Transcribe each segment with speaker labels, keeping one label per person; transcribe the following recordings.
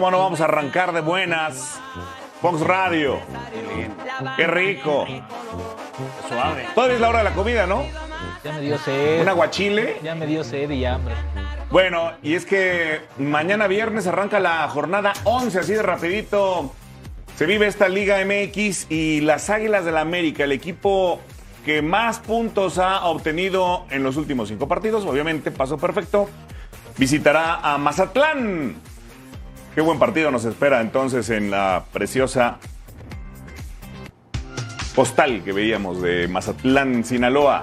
Speaker 1: ¿Cómo no vamos a arrancar de buenas? Fox Radio. Qué rico.
Speaker 2: Suave.
Speaker 1: Todavía es la hora de la comida, ¿no?
Speaker 2: Ya me dio sed.
Speaker 1: Un aguachile.
Speaker 2: Ya me dio sed y hambre.
Speaker 1: Bueno, y es que mañana viernes arranca la jornada 11, así de rapidito. Se vive esta Liga MX y las Águilas del la América, el equipo que más puntos ha obtenido en los últimos cinco partidos, obviamente paso perfecto, visitará a Mazatlán. Qué buen partido nos espera entonces en la preciosa postal que veíamos de Mazatlán, Sinaloa.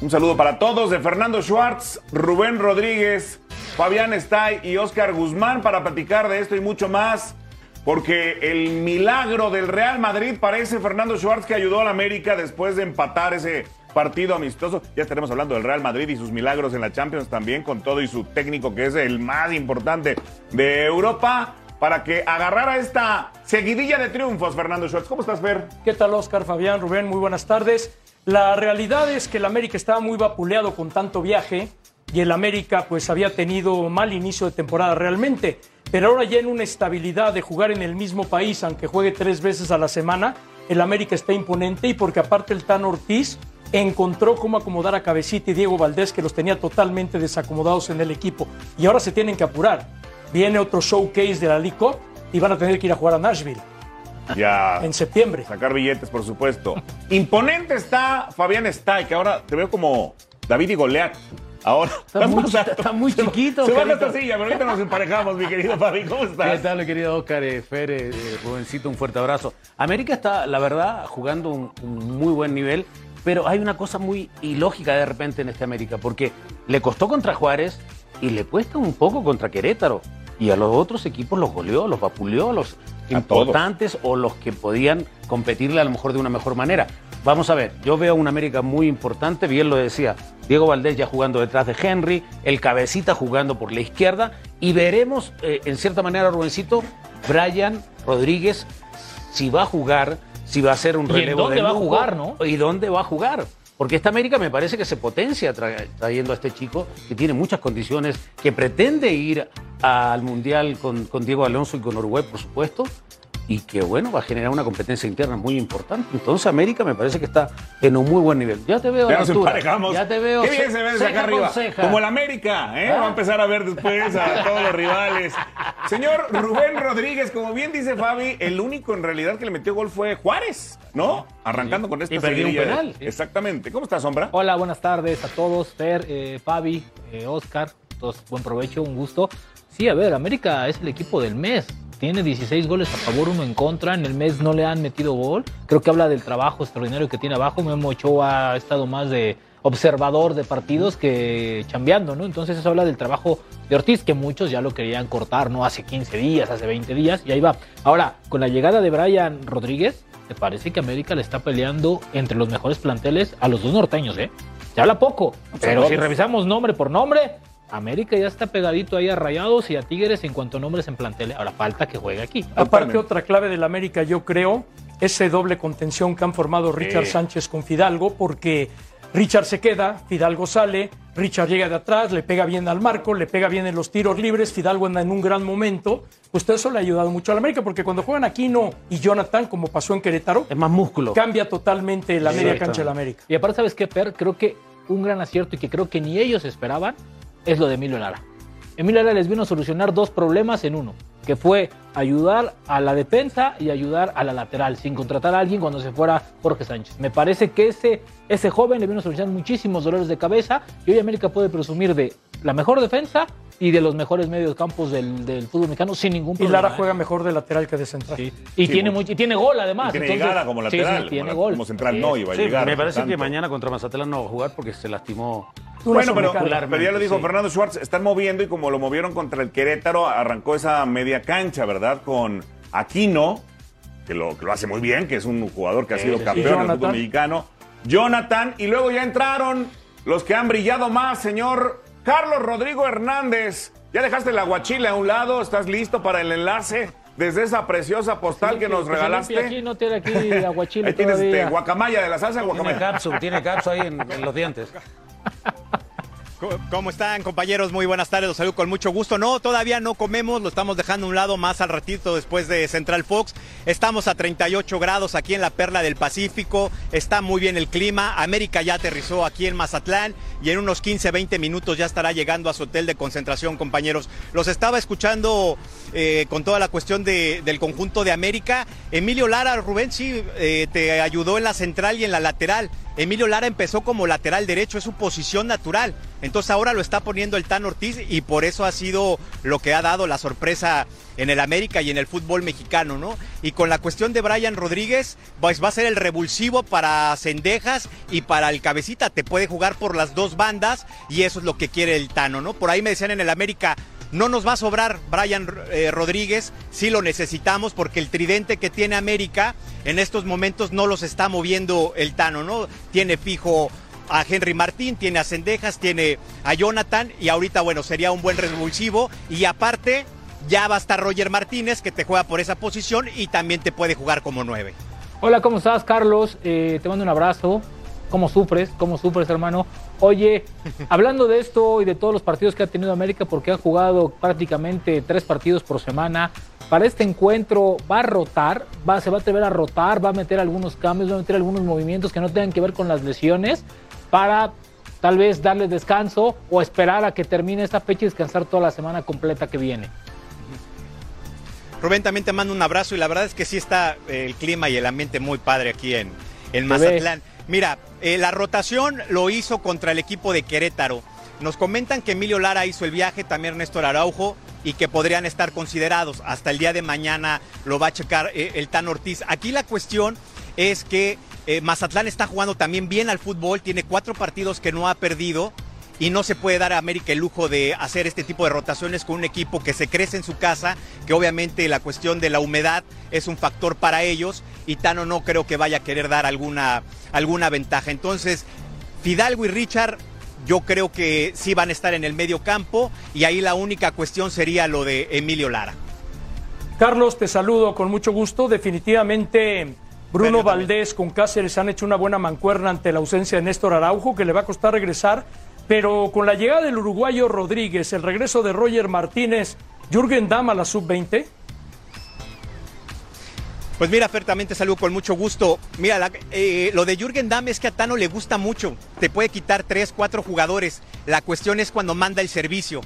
Speaker 1: Un saludo para todos de Fernando Schwartz, Rubén Rodríguez, Fabián Estay y Oscar Guzmán para platicar de esto y mucho más. Porque el milagro del Real Madrid parece Fernando Schwartz que ayudó al América después de empatar ese partido amistoso. Ya estaremos hablando del Real Madrid y sus milagros en la Champions también, con todo y su técnico que es el más importante de Europa, para que agarrara esta seguidilla de triunfos, Fernando Schwartz. ¿Cómo estás, Fer?
Speaker 3: ¿Qué tal, Oscar, Fabián, Rubén? Muy buenas tardes. La realidad es que el América estaba muy vapuleado con tanto viaje y el América pues había tenido mal inicio de temporada realmente. Pero ahora ya en una estabilidad de jugar en el mismo país, aunque juegue tres veces a la semana, el América está imponente y porque aparte el Tan Ortiz encontró cómo acomodar a Cabecita y Diego Valdés, que los tenía totalmente desacomodados en el equipo. Y ahora se tienen que apurar. Viene otro showcase de la League Cup y van a tener que ir a jugar a Nashville
Speaker 1: Ya.
Speaker 3: en septiembre.
Speaker 1: Sacar billetes, por supuesto. Imponente está Fabián Stay, que ahora te veo como David y Goliat. Ahora.
Speaker 2: Está muy, está chiquito.
Speaker 1: Se baja
Speaker 2: Carito.
Speaker 1: esta silla, pero ahorita nos emparejamos, mi querido Fabi. ¿Cómo
Speaker 2: ¿Qué
Speaker 1: estás?
Speaker 2: tal, mi querido Oscar, eh, Fer, eh, eh, Rubencito? Un fuerte abrazo. América está, la verdad, jugando un, un muy buen nivel, pero hay una cosa muy ilógica de repente en este América, porque le costó contra Juárez y le cuesta un poco contra Querétaro. Y a los otros equipos los goleó, los vapuleó, los importantes o los que podían competirle a lo mejor de una mejor manera. Vamos a ver, yo veo un América muy importante, bien lo decía, Diego Valdés ya jugando detrás de Henry, el cabecita jugando por la izquierda y veremos eh, en cierta manera, Rubencito, Brian Rodríguez, si va a jugar, si va a ser un
Speaker 4: ¿Y en
Speaker 2: relevo
Speaker 4: dónde
Speaker 2: de
Speaker 4: va a jugar, no?
Speaker 2: ¿Y dónde va a jugar? Porque esta América me parece que se potencia tra- trayendo a este chico que tiene muchas condiciones, que pretende ir al Mundial con, con Diego Alonso y con Uruguay, por supuesto. Y que, bueno, va a generar una competencia interna muy importante. Entonces, América me parece que está en un muy buen nivel. Ya te veo
Speaker 1: Ya nos emparejamos.
Speaker 2: Ya te veo.
Speaker 1: Qué bien se ve desde acá arriba. Como el América, ¿eh?
Speaker 2: Ah.
Speaker 1: Va a empezar a ver después a todos los rivales. Señor Rubén Rodríguez, como bien dice Fabi, el único en realidad que le metió gol fue Juárez, ¿no? Arrancando con esta
Speaker 2: Y perdió un penal.
Speaker 1: Exactamente. ¿Cómo está, Sombra?
Speaker 4: Hola, buenas tardes a todos. Fer, eh, Fabi, eh, Oscar, todos buen provecho, un gusto. Sí, a ver, América es el equipo del mes. Tiene 16 goles a favor, uno en contra. En el mes no le han metido gol. Creo que habla del trabajo extraordinario que tiene abajo. Memo Ochoa ha estado más de observador de partidos que chambeando, ¿no? Entonces eso habla del trabajo de Ortiz, que muchos ya lo querían cortar, ¿no? Hace 15 días, hace 20 días, y ahí va. Ahora, con la llegada de Brian Rodríguez, me parece que América le está peleando entre los mejores planteles a los dos norteños, ¿eh? Se habla poco, pero si revisamos nombre por nombre, América ya está pegadito ahí a Rayados y a Tigres en cuanto a nombres en plantel. Ahora falta que juegue aquí.
Speaker 3: Aparte, otra clave del América, yo creo, ese doble contención que han formado Richard
Speaker 2: Sí.
Speaker 3: Sánchez con Fidalgo, porque Richard se queda, Fidalgo sale, Richard llega de atrás, le pega bien al marco, le pega bien en los tiros libres, Fidalgo anda en un gran momento. Pues todo eso le ha ayudado mucho al América, porque cuando juegan Aquino y Jonathan, como pasó en Querétaro,
Speaker 2: Es más músculo.
Speaker 3: cambia totalmente la media cancha del América.
Speaker 4: Y aparte, ¿sabes qué, Per? Creo que un gran acierto y que creo que ni ellos esperaban es lo de Emilio Lara. Emilio Lara les vino a solucionar dos problemas en uno, que fue ayudar a la defensa y ayudar a la lateral, sin contratar a alguien cuando se fuera Jorge Sánchez. Me parece que ese, ese joven le vino a solucionar muchísimos dolores de cabeza y hoy América puede presumir de la mejor defensa y de los mejores medios campos del, del fútbol mexicano sin ningún
Speaker 3: Y
Speaker 4: problema.
Speaker 3: Lara
Speaker 4: ¿eh?
Speaker 3: juega mejor de lateral que de central.
Speaker 4: Sí. Y,
Speaker 1: Sí,
Speaker 4: tiene
Speaker 1: mucho-
Speaker 4: y tiene gol además.
Speaker 1: Y tiene
Speaker 4: entonces-
Speaker 1: llegada como
Speaker 4: sí, sí,
Speaker 1: lateral.
Speaker 4: tiene
Speaker 1: como,
Speaker 4: gol.
Speaker 1: como central
Speaker 4: Sí.
Speaker 1: no iba a
Speaker 2: Sí,
Speaker 1: llegar.
Speaker 2: me parece que mañana contra Mazatlán no va a jugar porque se lastimó.
Speaker 1: Bueno, pero, pero ya lo dijo
Speaker 2: Sí.
Speaker 1: Fernando Schwartz, están moviendo y como lo movieron contra el Querétaro, arrancó esa media cancha, ¿verdad? Con Aquino, que lo, que lo hace muy bien, que es un jugador que ha sido campeón en el
Speaker 3: Jonathan.
Speaker 1: fútbol mexicano. Jonathan, y luego ya entraron los que han brillado más, señor Carlos Rodrigo Hernández. Ya dejaste el aguachile a un lado, estás listo para el enlace desde esa preciosa postal que nos
Speaker 4: se
Speaker 1: regalaste.
Speaker 4: Aquí no tiene aquí aguachile
Speaker 1: Ahí tienes este, guacamaya de la salsa
Speaker 2: Tiene
Speaker 1: guacamaya.
Speaker 2: capsu, tiene capsu ahí en, en los dientes.
Speaker 5: ¿Cómo están, compañeros? Muy buenas tardes, los saludo con mucho gusto. No, todavía no comemos, lo estamos dejando a un lado más al ratito después de Central Fox. Estamos a 38 grados aquí en la Perla del Pacífico, está muy bien el clima. América ya aterrizó aquí en Mazatlán y en unos 15, 20 minutos ya estará llegando a su hotel de concentración, compañeros. Los estaba escuchando eh, con toda la cuestión de- del conjunto de América. Emilio Lara, Rubén, sí, eh, te ayudó en la central y en la lateral. Emilio Lara empezó como lateral derecho, es su posición natural. Entonces ahora lo está poniendo el Tan Ortiz y por eso ha sido lo que ha dado la sorpresa en el América y en el fútbol mexicano, ¿no? Y con la cuestión de Brian Rodríguez, pues va a ser el revulsivo para Cendejas y para el Cabecita. Te puede jugar por las dos bandas y eso es lo que quiere el Tano, ¿no? Por ahí me decían en el América, no nos va a sobrar Brian eh, Rodríguez, sí lo necesitamos porque el tridente que tiene América en estos momentos no los está moviendo el Tano, ¿no? Tiene fijo a Henry Martín, tiene a Cendejas, tiene a Jonathan y ahorita, bueno, sería un buen revulsivo y aparte ya va a estar Roger Martínez que te juega por esa posición y también te puede jugar como nueve.
Speaker 4: Hola, ¿cómo estás, Carlos? Eh, te mando un abrazo. ¿Cómo sufres? ¿Cómo sufres, hermano? Oye, hablando de esto y de todos los partidos que ha tenido América, porque ha jugado prácticamente tres partidos por semana, para este encuentro va a rotar, va, se va a atrever a rotar, va a meter algunos cambios, va a meter algunos movimientos que no tengan que ver con las lesiones, para tal vez darle descanso o esperar a que termine esta fecha y descansar toda la semana completa que viene.
Speaker 5: Rubén, también te mando un abrazo y la verdad es que sí está el clima y el ambiente muy padre aquí en,
Speaker 4: ve.
Speaker 5: Mira, eh, la rotación lo hizo contra el equipo de Querétaro. Nos comentan que Emilio Lara hizo el viaje, también Néstor Araujo, y que podrían estar considerados. Hasta el día de mañana lo va a checar eh, el Tan Ortiz. Aquí la cuestión es que eh, Mazatlán está jugando también bien al fútbol, tiene cuatro partidos que no ha perdido y no se puede dar a América el lujo de hacer este tipo de rotaciones con un equipo que se crece en su casa, que obviamente la cuestión de la humedad es un factor para ellos y Tano no creo que vaya a querer dar alguna, alguna ventaja. Entonces, Fidalgo y Richard yo creo que sí van a estar en el medio campo y ahí la única cuestión sería lo de Emilio Lara.
Speaker 3: Carlos, te saludo con mucho gusto. Definitivamente Bruno. Valdés con Cáceres han hecho una buena mancuerna ante la ausencia de Néstor Araujo, que le va a costar regresar. Pero con la llegada del uruguayo Rodríguez, el regreso de Roger Martínez, Jürgen Damm a la sub-20,
Speaker 5: Pues mira, Fer, saludo con mucho gusto. Mira, la- eh, lo de Jürgen Damm es que a Tano le gusta mucho. Te puede quitar tres, cuatro jugadores. La cuestión es cuando manda el servicio.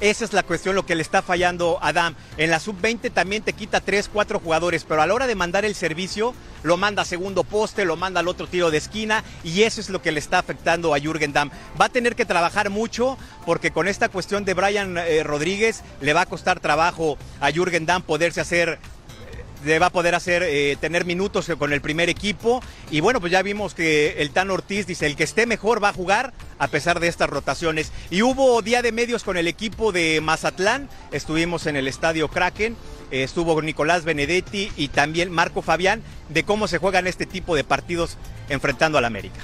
Speaker 5: Esa es la cuestión, lo que le está fallando a Damm. En la sub-20 también te quita tres, cuatro jugadores, pero a la hora de mandar el servicio, lo manda a segundo poste, lo manda al otro tiro de esquina, y eso es lo que le está afectando a Jürgen Damm. Va a tener que trabajar mucho, porque con esta cuestión de Brian eh, Rodríguez, le va a costar trabajo a Jürgen Damm poderse hacer va a poder hacer eh, tener minutos con el primer equipo. Y bueno pues ya vimos que el Tan Ortiz dice el que esté mejor va a jugar a pesar de estas rotaciones y hubo día de medios con el equipo de Mazatlán. Estuvimos en el estadio Kraken eh, estuvo Nicolás Benedetti y también Marco Fabián de cómo se juegan este tipo de partidos enfrentando al América.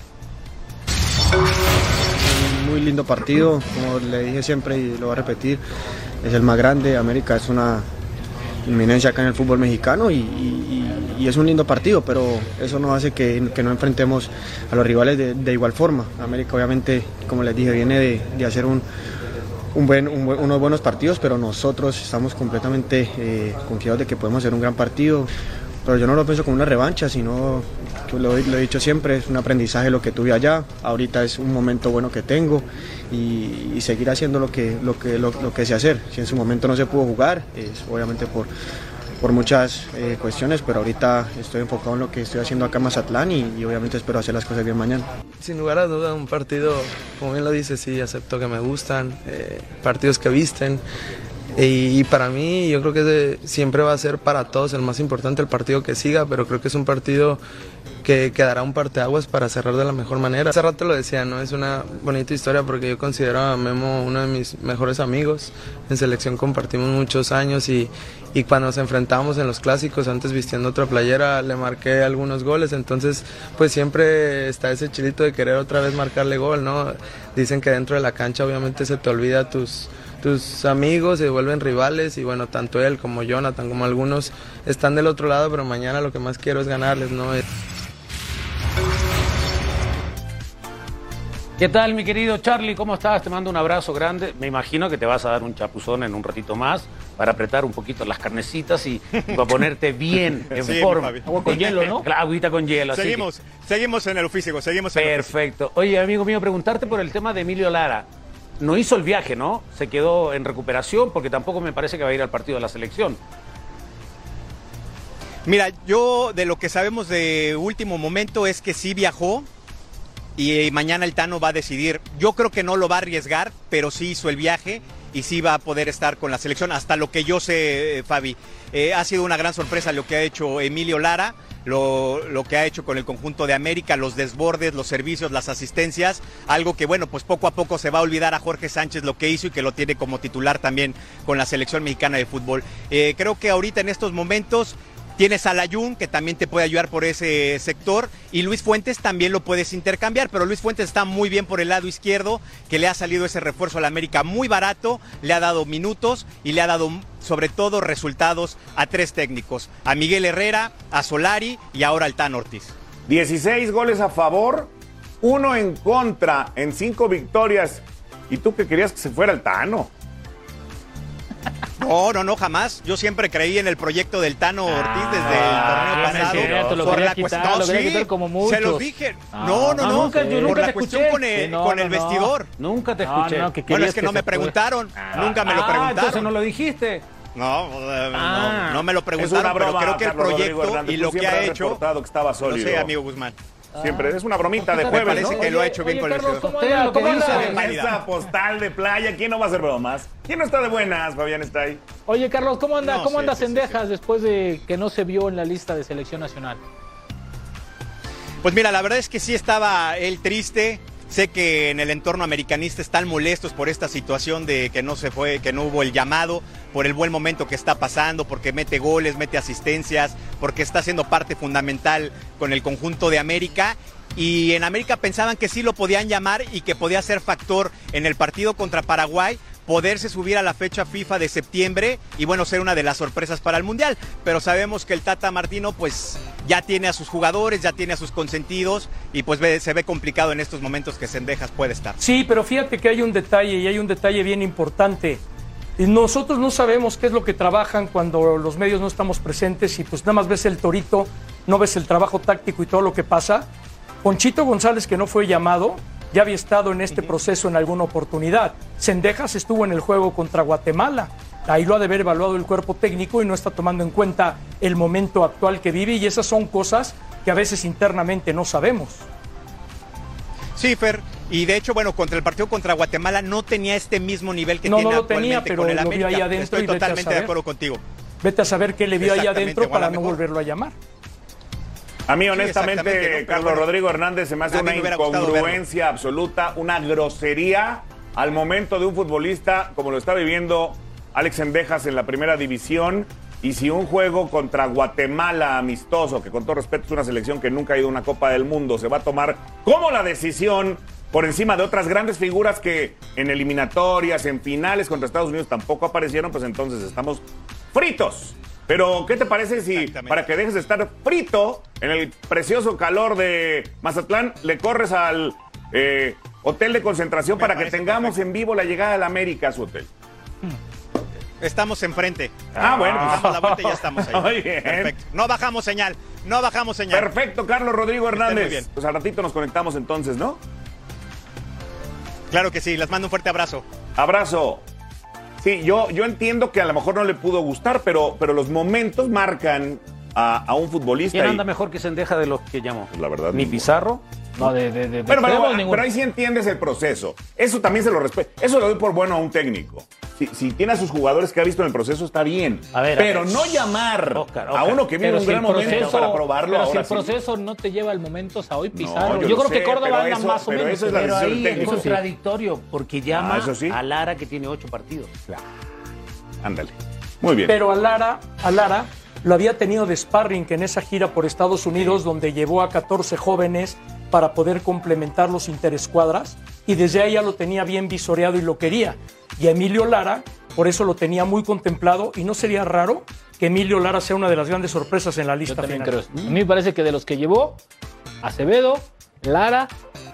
Speaker 6: Muy lindo partido, como le dije siempre y lo voy a repetir, es el más grande, América es una inminencia acá en el fútbol mexicano y, es un lindo partido, pero eso no hace que, no enfrentemos a los rivales de, igual forma. América obviamente, como les dije, viene de, hacer un, un unos buenos partidos, pero nosotros estamos completamente eh, confiados de que podemos hacer un gran partido. Pero yo no lo pienso como una revancha, sino lo, he dicho siempre, es un aprendizaje lo que tuve allá. Ahorita es un momento bueno que tengo y, seguir haciendo lo que, lo, que, lo, que sé hacer. Si en su momento no se pudo jugar, es obviamente por, por muchas eh, cuestiones, pero ahorita estoy enfocado en lo que estoy haciendo acá en Mazatlán y, y obviamente espero hacer las cosas bien mañana.
Speaker 7: Sin lugar a duda, un partido, como bien lo dice, sí, acepto que me gustan, eh, partidos que visten. Y, para mí, yo creo que siempre va a ser para todos el más importante el partido que siga, pero creo que es un partido que quedará un parteaguas para cerrar de la mejor manera. Hace rato lo decía, ¿no? Es una bonita historia porque yo considero a Memo uno de mis mejores amigos. En selección compartimos muchos años y, y cuando nos enfrentamos en los clásicos, antes vistiendo otra playera, le marqué algunos goles. Entonces, pues siempre está ese chilito de querer otra vez marcarle gol, ¿no? Dicen que dentro de la cancha obviamente se te olvida tus tus amigos se vuelven rivales y bueno, tanto él como Jonathan como algunos están del otro lado, pero mañana lo que más quiero es ganarles, ¿no?
Speaker 2: ¿Qué tal, mi querido Charlie? ¿Cómo estás? Te mando un abrazo grande. Me imagino que te vas a dar un chapuzón en un ratito más para apretar un poquito las carnecitas y, para ponerte bien en
Speaker 5: Sí,
Speaker 2: forma.
Speaker 4: Agua con hielo, ¿no?
Speaker 2: Claro, agüita con hielo. así que-
Speaker 5: seguimos seguimos en el físico seguimos en el oficio.
Speaker 2: Perfecto. Oye, amigo mío, preguntarte por el tema de Emilio Lara. No hizo el viaje, ¿no? Se quedó en recuperación porque tampoco me parece que va a ir al partido de la selección.
Speaker 5: Mira, yo de lo que sabemos de último momento es que sí viajó y eh, mañana el Tano va a decidir. Yo creo que no lo va a arriesgar, pero sí hizo el viaje y sí va a poder estar con la selección. Hasta lo que yo sé, eh, Fabi, Eh, ha sido una gran sorpresa lo que ha hecho Emilio Lara, lo, lo que ha hecho con el conjunto de América, los desbordes, los servicios, las asistencias, algo que bueno, pues poco a poco se va a olvidar a Jorge Sánchez lo que hizo y que lo tiene como titular también con la selección mexicana de fútbol. Eh, creo que ahorita en estos momentos Tienes a Layun, que también te puede ayudar por ese sector, y Luis Fuentes también lo puedes intercambiar, pero Luis Fuentes está muy bien por el lado izquierdo, que le ha salido ese refuerzo a la América muy barato, le ha dado minutos y le ha dado sobre todo resultados a tres técnicos, a Miguel Herrera, a Solari y ahora al Tan Ortiz.
Speaker 1: 16 goles a favor, uno en contra en cinco victorias. ¿Y tú que querías que se fuera el Tano?
Speaker 5: No, no, no, jamás. Yo siempre creí en el proyecto del Tano Ortiz desde el torneo
Speaker 4: sí,
Speaker 5: pasado.
Speaker 4: es cierto, lo
Speaker 5: por la
Speaker 4: quitar,
Speaker 5: cuestión-
Speaker 4: lo quería
Speaker 5: sí,
Speaker 4: quitar como
Speaker 5: Se los dije.
Speaker 4: Ah,
Speaker 5: no, no,
Speaker 4: no,
Speaker 5: no.
Speaker 4: nunca, yo
Speaker 5: por
Speaker 4: nunca
Speaker 5: la
Speaker 4: te
Speaker 5: cuestión
Speaker 4: escuché.
Speaker 5: con el,
Speaker 4: Sí, no,
Speaker 5: con el
Speaker 4: no.
Speaker 5: vestidor.
Speaker 2: Nunca te
Speaker 4: No,
Speaker 2: escuché.
Speaker 4: no, que
Speaker 5: Bueno, es que no me preguntaron. Nunca me lo
Speaker 2: Ah,
Speaker 5: preguntaron.
Speaker 2: entonces no lo dijiste.
Speaker 5: No, eh,
Speaker 2: Ah.
Speaker 5: no, no me lo preguntaron,
Speaker 1: broma,
Speaker 5: pero creo que el proyecto y lo que ha hecho.
Speaker 1: que estaba
Speaker 5: No
Speaker 1: sólido.
Speaker 5: sé, amigo Guzmán.
Speaker 1: Siempre es una bromita de jueves,
Speaker 5: parece
Speaker 1: ¿no?
Speaker 5: que lo ha hecho bien
Speaker 4: Oye,
Speaker 5: con el
Speaker 4: Carlos. ¿cómo ¿Cómo
Speaker 5: Válida.
Speaker 1: Esa postal de playa, ¿quién no va a hacer bromas? ¿Quién no está de buenas? Fabián está ahí.
Speaker 4: Oye, Carlos, ¿cómo anda?
Speaker 5: No,
Speaker 4: ¿Cómo
Speaker 5: sí,
Speaker 4: anda
Speaker 5: sí, sí,
Speaker 4: Cendejas después de que no se vio en la lista de selección nacional?
Speaker 5: Pues mira, la verdad es que sí estaba él triste. Sé que en el entorno americanista están molestos por esta situación de que no se fue, que no hubo el llamado, por el buen momento que está pasando, porque mete goles, mete asistencias, porque está siendo parte fundamental con el conjunto de América. Y en América pensaban que sí lo podían llamar y que podía ser factor en el partido contra Paraguay, poderse subir a la fecha FIFA de septiembre y bueno, ser una de las sorpresas para el Mundial. Pero sabemos que el Tata Martino pues ya tiene a sus jugadores, ya tiene a sus consentidos y pues se ve complicado en estos momentos que Sendejas puede estar.
Speaker 3: Sí, pero fíjate que hay un detalle y hay un detalle bien importante. Nosotros no sabemos qué es lo que trabajan cuando los medios no estamos presentes y pues nada más ves el torito, no ves el trabajo táctico y todo lo que pasa. Ponchito González, que no fue llamado, ya había estado en este proceso en alguna oportunidad. Sendejas estuvo en el juego contra Guatemala. Ahí lo ha de haber evaluado el cuerpo técnico y no está tomando en cuenta el momento actual que vive y esas son cosas que a veces internamente no sabemos.
Speaker 5: Sí, Fer. Y de hecho, bueno, contra el partido contra Guatemala no tenía este mismo nivel que
Speaker 3: No,
Speaker 5: tiene
Speaker 3: no lo tenía, pero
Speaker 5: con el
Speaker 3: lo vio ahí adentro
Speaker 5: Estoy
Speaker 3: y
Speaker 5: totalmente de
Speaker 3: saber.
Speaker 5: acuerdo contigo.
Speaker 3: Vete a saber qué le vio ahí adentro para no volverlo a llamar.
Speaker 1: A mí, honestamente, Carlos
Speaker 5: bueno,
Speaker 1: Rodrigo Hernández se me hace una
Speaker 5: me
Speaker 1: incongruencia absoluta, una grosería al momento de un futbolista como lo está viviendo Alex Endejas en la primera división. Y si un juego contra Guatemala amistoso, que con todo respeto es una selección que nunca ha ido a una Copa del Mundo, se va a tomar como la decisión por encima de otras grandes figuras que en eliminatorias, en finales contra Estados Unidos tampoco aparecieron, pues entonces estamos fritos. Pero, ¿qué te parece si para que dejes de estar frito en el precioso calor de Mazatlán, le corres al eh, hotel de concentración
Speaker 5: Me
Speaker 1: para que tengamos
Speaker 5: perfecto.
Speaker 1: en vivo la llegada de la América a su hotel?
Speaker 5: Estamos enfrente.
Speaker 1: Ah, bueno,
Speaker 5: Damos la vuelta y ya estamos ahí.
Speaker 1: Muy bien.
Speaker 5: Perfecto. No bajamos señal. No bajamos señal.
Speaker 1: Perfecto, Carlos Rodrigo Hernández.
Speaker 5: bien.
Speaker 1: Pues al ratito nos conectamos entonces, ¿no?
Speaker 5: Claro que sí. Les mando un fuerte abrazo.
Speaker 1: Abrazo. Sí, yo, yo entiendo que a lo mejor no le pudo gustar, pero, pero los momentos marcan a, a un futbolista.
Speaker 2: ¿Quién
Speaker 1: y-
Speaker 2: anda mejor que Sendeja de los que llamó?
Speaker 1: Pues la verdad,
Speaker 2: Ni. Pizarro.
Speaker 4: No, de, de, de
Speaker 1: Pero, pero, ahí sí entiendes el proceso. Eso también se lo respeto. Eso lo doy por bueno a un técnico. Si, si tiene a sus jugadores que ha visto en el proceso, está bien.
Speaker 2: A ver, a
Speaker 1: pero
Speaker 2: ver.
Speaker 1: no llamar
Speaker 2: Oscar,
Speaker 1: a uno que vive
Speaker 4: Pero
Speaker 1: un
Speaker 4: si
Speaker 1: momento
Speaker 4: proceso,
Speaker 1: para probarlo
Speaker 4: pero si el
Speaker 1: sí.
Speaker 4: proceso no te lleva al momento a hoy
Speaker 1: No,
Speaker 4: Pizarro.
Speaker 1: yo
Speaker 4: yo creo que Córdoba anda
Speaker 1: eso-
Speaker 4: más o
Speaker 1: pero
Speaker 4: menos.
Speaker 1: eso es la
Speaker 2: Pero ahí es contradictorio porque llama
Speaker 1: Ah, sí.
Speaker 2: a Lara que tiene ocho partidos.
Speaker 1: Ándale. Muy bien.
Speaker 3: Pero a Lara, a Lara lo había tenido de sparring en esa gira por Estados Unidos, donde llevó a 14 jóvenes para poder complementar los interescuadras, y desde ahí ya lo tenía bien visoreado y lo quería. Y a Emilio Lara, por eso lo tenía muy contemplado, y no sería raro que Emilio Lara sea una de las grandes sorpresas en la
Speaker 4: Yo
Speaker 3: lista
Speaker 4: también
Speaker 3: final.
Speaker 4: creo. A mí me parece que de los que llevó, Acevedo, Lara,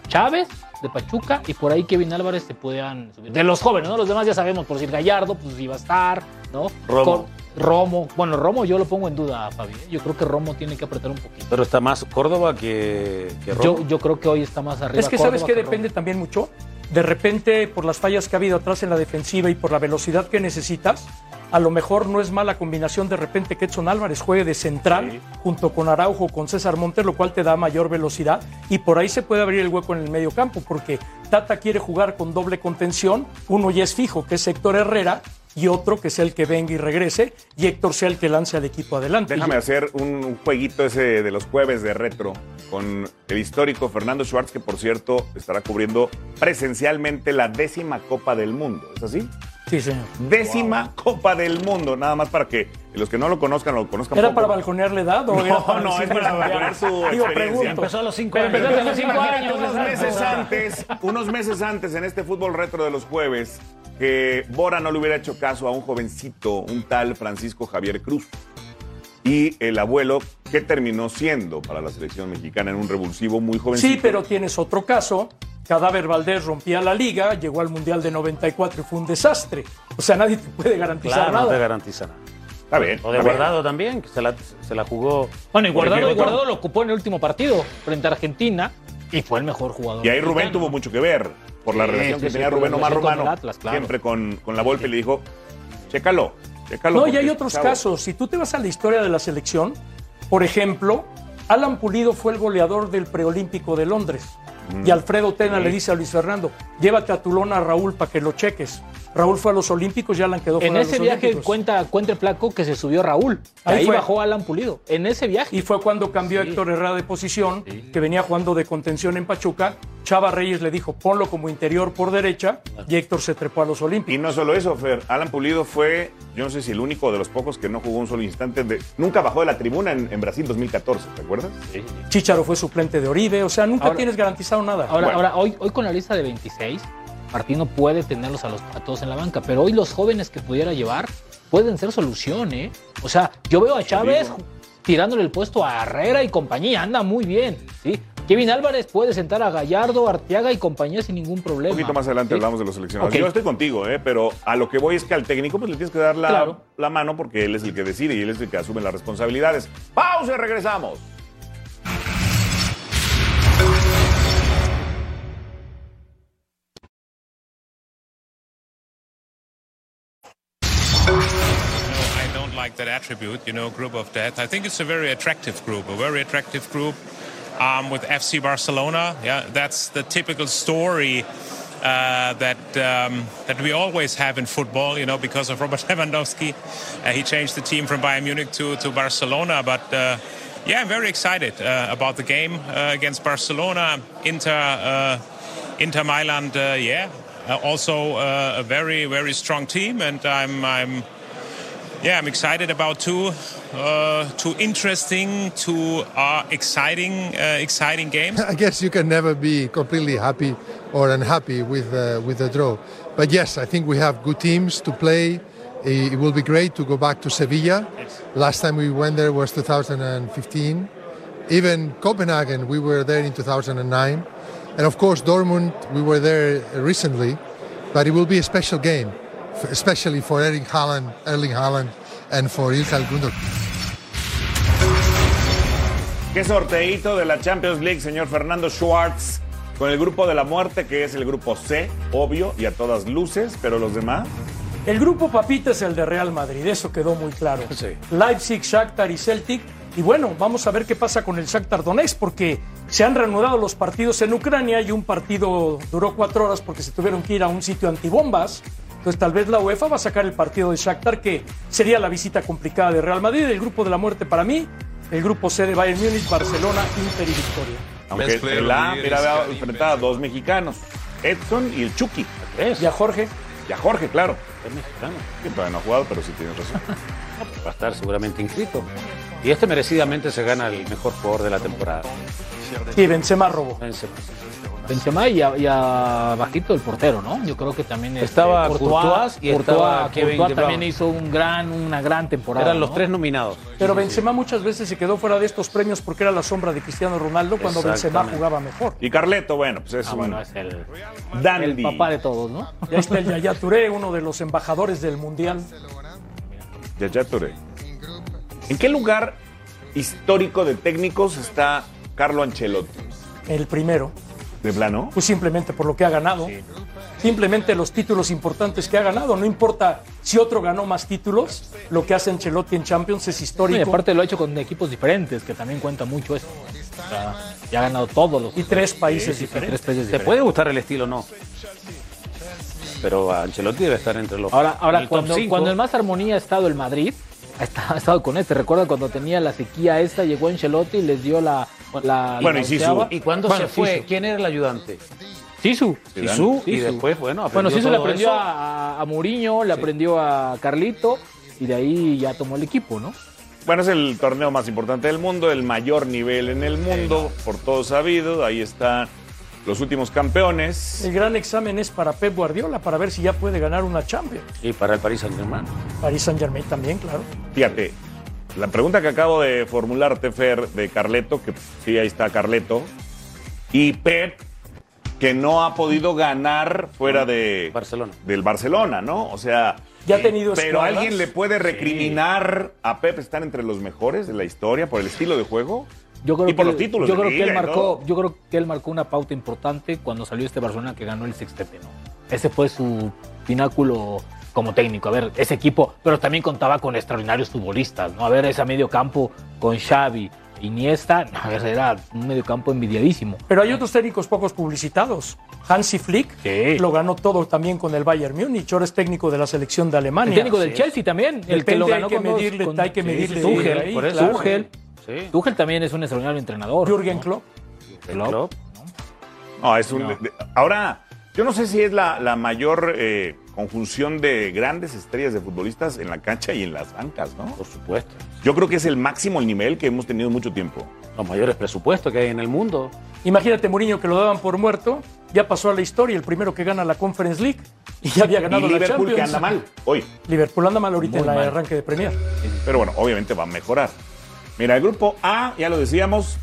Speaker 4: Chávez de Pachuca y por ahí Kevin Álvarez se podían subir. De los jóvenes, ¿no? Los demás ya sabemos, por decir Gallardo, pues iba a estar, ¿no?
Speaker 2: Romo.
Speaker 4: Cor- Romo. Bueno, Romo yo lo pongo en duda, Fabi. ¿eh? Yo creo que Romo tiene que apretar un poquito.
Speaker 2: Pero está más Córdoba que, que Romo.
Speaker 4: Yo, yo creo que hoy está más arriba.
Speaker 3: Es que sabes que
Speaker 4: Romo.
Speaker 3: depende también mucho. De repente, por las fallas que ha habido atrás en la defensiva y por la velocidad que necesitas, a lo mejor no es mala combinación de repente que Edson Álvarez juegue de central junto con Araujo, con César Montes, lo cual te da mayor velocidad y por ahí se puede abrir el hueco en el medio campo porque Tata quiere jugar con doble contención, uno ya es fijo, que es Héctor Herrera, y otro que sea el que venga y regrese y Héctor sea el que lance al equipo adelante.
Speaker 1: Déjame hacer un, un jueguito ese de los jueves de retro con el histórico Fernando Schwartz, que por cierto estará cubriendo presencialmente la décima Copa del Mundo. ¿Es así?
Speaker 3: Sí, señor.
Speaker 1: Décima Copa del Mundo, nada más para que los que no lo conozcan lo conozcan.
Speaker 3: ¿Era
Speaker 1: poco.
Speaker 3: para balconearle edad o
Speaker 1: No,
Speaker 3: era para
Speaker 1: no, es para
Speaker 3: la
Speaker 1: balconear su
Speaker 3: Digo,
Speaker 1: experiencia.
Speaker 3: pregunto.
Speaker 2: Empezó a los cinco
Speaker 4: Pero
Speaker 2: años.
Speaker 4: empezaste a los cinco años.
Speaker 1: unos meses antes, unos meses antes en este fútbol retro de los jueves, que Bora no le hubiera hecho caso a un jovencito, un tal Francisco Javier Cruz. Y el abuelo, que terminó siendo para la selección mexicana en un revulsivo muy jovencito.
Speaker 3: Sí, pero tienes otro caso. Cadáver Valdés rompía la liga, llegó al Mundial de 94 y fue un desastre. O sea, nadie te puede garantizar
Speaker 2: Claro, no
Speaker 3: nada.
Speaker 2: te garantiza nada.
Speaker 1: Está bien.
Speaker 2: O de
Speaker 1: está bien.
Speaker 2: Guardado también, que se la, se la jugó.
Speaker 4: Bueno, y Guardado, y Guardado lo ocupó en el último partido frente a Argentina y fue el mejor jugador.
Speaker 1: Y ahí Rubén
Speaker 4: mexicano.
Speaker 1: tuvo mucho que ver por la
Speaker 4: Sí,
Speaker 1: relación
Speaker 4: sí,
Speaker 1: que
Speaker 4: sí,
Speaker 1: tenía Rubén Omar
Speaker 4: con
Speaker 1: Romano.
Speaker 4: Atlas, claro.
Speaker 1: Siempre con, con la Volpe le dijo, chécalo,
Speaker 3: No, y hay otros
Speaker 1: chavo-
Speaker 3: casos. Si tú te vas a la historia de la selección, por ejemplo, Alan Pulido fue el goleador del preolímpico de Londres. Y Alfredo Tena le dice a Luis Fernando, llévate a Tulón a Raúl para que lo cheques. Raúl fue a los Olímpicos, ya Alan quedó fuera
Speaker 4: En
Speaker 3: de
Speaker 4: ese
Speaker 3: los
Speaker 4: viaje
Speaker 3: Olímpicos.
Speaker 4: cuenta, cuenta el placo que se subió Raúl. Ahí, bajó Alan Pulido. En ese viaje.
Speaker 3: Y fue cuando cambió
Speaker 4: Sí.
Speaker 3: Héctor Herrera de posición, que venía jugando de contención en Pachuca. Chava Reyes le dijo, ponlo como interior por derecha, y Héctor se trepó a los
Speaker 1: Y
Speaker 3: Olímpicos.
Speaker 1: no solo eso, Fer. Alan Pulido fue, yo no sé si el único de los pocos que no jugó un solo instante. De, nunca bajó de la tribuna en, en Brasil 2014, ¿te acuerdas?
Speaker 3: Chicharo fue suplente de Oribe, o sea, nunca
Speaker 4: Ahora-
Speaker 3: tienes garantizado nada.
Speaker 4: Ahora,
Speaker 1: Bueno.
Speaker 4: ahora hoy, hoy con la lista de 26, Martino puede tenerlos a, los, a todos en la banca, pero hoy los jóvenes que pudiera llevar pueden ser solución, ¿eh? O sea, yo veo a Chávez tirándole el puesto a Herrera y compañía, anda muy bien, ¿sí? Kevin Álvarez puede sentar a Gallardo, Arteaga y compañía sin ningún problema.
Speaker 1: Un poquito más adelante
Speaker 4: ¿Sí?
Speaker 1: hablamos de los seleccionados. Yo estoy contigo, ¿eh? pero a lo que voy es que al técnico pues, le tienes que dar la,
Speaker 4: Claro.
Speaker 1: la mano porque él es el que decide y él es el que asume las responsabilidades. Pausa y regresamos.
Speaker 8: Like that attribute, you know, group of death. I think it's a very attractive group, a very attractive group um, with FC Barcelona. Yeah, that's the typical story uh, that um, that we always have in football, you know, because of Robert Lewandowski. Uh, he changed the team from Bayern Munich to, to Barcelona, but. Uh, yeah, I'm very excited uh, about the game uh, against Barcelona. Inter, uh, Inter Mailand, uh, yeah, also a very, very strong team, and I'm, I'm yeah, I'm excited about two, uh, two interesting, two uh, exciting, uh, exciting games.
Speaker 9: I guess you can never be completely happy or unhappy with uh, with the draw. But yes, I think we have good teams to play. It will be great to go back to Sevilla. Last time we went there was 2015. Even Copenhagen, we were there in 2009. And of course, Dortmund, we were there recently. But it will be a special game, especially for Erling Haaland, Erling Haaland and for Ilkay Gundogan.
Speaker 1: Qué sorteito de la Champions League, señor Fernando Schwartz, con el grupo de la muerte, que es el grupo C, obvio, y a todas luces, pero los demás.
Speaker 3: El grupo Papita es el de Real Madrid, eso quedó muy claro. Leipzig, Shakhtar y Celtic. Y bueno, vamos a ver qué pasa con el Shakhtar Donetsk, porque se han reanudado los partidos en Ucrania y un partido duró cuatro horas porque se tuvieron que ir a un sitio antibombas. Entonces tal vez la UEFA va a sacar el partido de Shakhtar, que sería la visita complicada de Real Madrid. El grupo de la muerte para mí, el grupo C de Bayern Múnich, Barcelona, Inter y Victoria.
Speaker 1: Aunque el A, mira, va a enfrentar a dos mexicanos, Edson y el Chucky.
Speaker 3: Y a Jorge.
Speaker 1: Y a Jorge, claro.
Speaker 2: Es mexicano.
Speaker 1: Que todavía no ha jugado, pero sí tienes razón.
Speaker 2: Va a estar seguramente inscrito. Y este merecidamente se gana el mejor jugador de la temporada.
Speaker 3: Y Benzema robó.
Speaker 2: Benzema.
Speaker 4: Benzema y, a- y a bajito el portero, ¿no? Yo creo que también este,
Speaker 2: Estaba Courtois y estaba Kevin
Speaker 4: Courtois también hizo un gran, una gran temporada.
Speaker 2: Eran los
Speaker 4: ¿no?
Speaker 2: tres nominados.
Speaker 3: Pero Benzema muchas veces se quedó fuera de estos premios porque era la sombra de Cristiano Ronaldo cuando Benzema jugaba mejor.
Speaker 1: Y Carleto, bueno, pues es
Speaker 4: Ah,
Speaker 1: un
Speaker 4: bueno, es el,
Speaker 1: dandy.
Speaker 4: el papá de todos, ¿no?
Speaker 3: Y ahí está el Yaya Touré, uno de los embajadores del Mundial.
Speaker 1: Yaya Touré. ¿En qué lugar histórico de técnicos está Carlo Ancelotti?
Speaker 3: El primero,
Speaker 1: ¿De plano?
Speaker 3: pues simplemente por lo que ha ganado. Simplemente los títulos importantes que ha ganado. No importa si otro ganó más títulos, lo que hace Ancelotti en Champions es
Speaker 4: Y
Speaker 3: histórico.
Speaker 4: aparte lo ha hecho con equipos diferentes, que también cuenta mucho eso. O sea, ya ha ganado todos los.
Speaker 3: Y tres países
Speaker 4: Sí,
Speaker 3: diferentes.
Speaker 4: tres países
Speaker 2: Te
Speaker 4: diferentes.
Speaker 2: puede gustar el estilo o no. Pero Ancelotti debe estar entre los.
Speaker 4: Ahora, ahora
Speaker 2: el
Speaker 4: cuando, cuando en más armonía ha estado el Madrid, ha estado, ha estado con este. Recuerda cuando tenía la sequía esta, llegó Ancelotti y les dio la. La
Speaker 1: Bueno,
Speaker 4: la
Speaker 1: y Sisu.
Speaker 2: ¿Y cuándo
Speaker 4: Bueno,
Speaker 2: se fue?
Speaker 4: Sisu.
Speaker 2: ¿Quién era el ayudante?
Speaker 4: Sisu.
Speaker 2: Sisu. Y después, bueno,
Speaker 4: Bueno,
Speaker 2: aprendió
Speaker 4: Sisu le aprendió
Speaker 2: eso.
Speaker 4: a, a Mourinho, le aprendió a Carlito y de ahí ya tomó el equipo, ¿no?
Speaker 1: Bueno, es el torneo más importante del mundo, el mayor nivel en el mundo, por todo sabido. Ahí están los últimos campeones.
Speaker 3: El gran examen es para Pep Guardiola, para ver si ya puede ganar una Champions.
Speaker 2: Y para el Paris Saint-Germain.
Speaker 3: Paris Saint Germain también, claro.
Speaker 1: Fíjate, la pregunta que acabo de formularte, Fer, de Carleto, que sí, ahí está Carleto, y Pep, que no ha podido ganar fuera de
Speaker 2: Barcelona.
Speaker 1: del Barcelona, ¿no? O sea,
Speaker 3: Ya ha tenido
Speaker 1: pero
Speaker 3: escuadras.
Speaker 1: alguien le puede recriminar a Pep estar entre los mejores de la historia por el estilo de juego.
Speaker 4: Yo creo
Speaker 1: Y por
Speaker 4: que,
Speaker 1: los títulos
Speaker 4: yo creo que él marcó, yo creo que él marcó una pauta importante cuando salió este Barcelona que ganó el sextete, ¿no? Ese fue su pináculo como técnico. A ver, ese equipo, pero también contaba con extraordinarios futbolistas, ¿no? A ver, ese medio campo con Xavi, Iniesta, a ver, era un medio campo envidiadísimo.
Speaker 3: Pero hay otros técnicos pocos publicitados. Hansi Flick
Speaker 4: Sí.
Speaker 3: lo ganó todo también con el Bayern Múnich. Ahora es técnico de la selección de Alemania.
Speaker 4: El técnico del
Speaker 3: Sí.
Speaker 4: Chelsea también, el que lo
Speaker 3: hay
Speaker 4: ganó
Speaker 3: que
Speaker 4: con
Speaker 3: medirle-
Speaker 4: con-
Speaker 3: hay que
Speaker 4: sí,
Speaker 3: medirle
Speaker 4: sí, Tuchel,
Speaker 3: ahí,
Speaker 4: por eso,
Speaker 3: claro.
Speaker 4: Tuchel.
Speaker 2: Sí.
Speaker 4: Tuchel también es un extraordinario entrenador.
Speaker 3: Jürgen
Speaker 4: ¿no?
Speaker 3: Klopp.
Speaker 4: Klopp.
Speaker 2: Klopp.
Speaker 1: No, es un.
Speaker 4: No.
Speaker 1: de- ahora, yo no sé si es la, la mayor eh, conjunción de grandes estrellas de futbolistas en la cancha y en las bancas, ¿no?
Speaker 2: Por supuesto.
Speaker 1: Yo creo que es el máximo nivel que hemos tenido en mucho tiempo.
Speaker 2: Los mayores presupuestos que hay en el mundo.
Speaker 3: Imagínate Mourinho que lo daban por muerto, ya pasó a la historia, el primero que gana la Conference League y ya había ganado
Speaker 1: y
Speaker 3: la
Speaker 1: Liverpool
Speaker 3: Champions.
Speaker 1: que anda mal hoy.
Speaker 3: Liverpool anda mal ahorita
Speaker 4: Muy
Speaker 3: en
Speaker 4: mal.
Speaker 3: arranque de Premier.
Speaker 1: Pero bueno, obviamente va a mejorar. Mira, el grupo A, ya lo decíamos,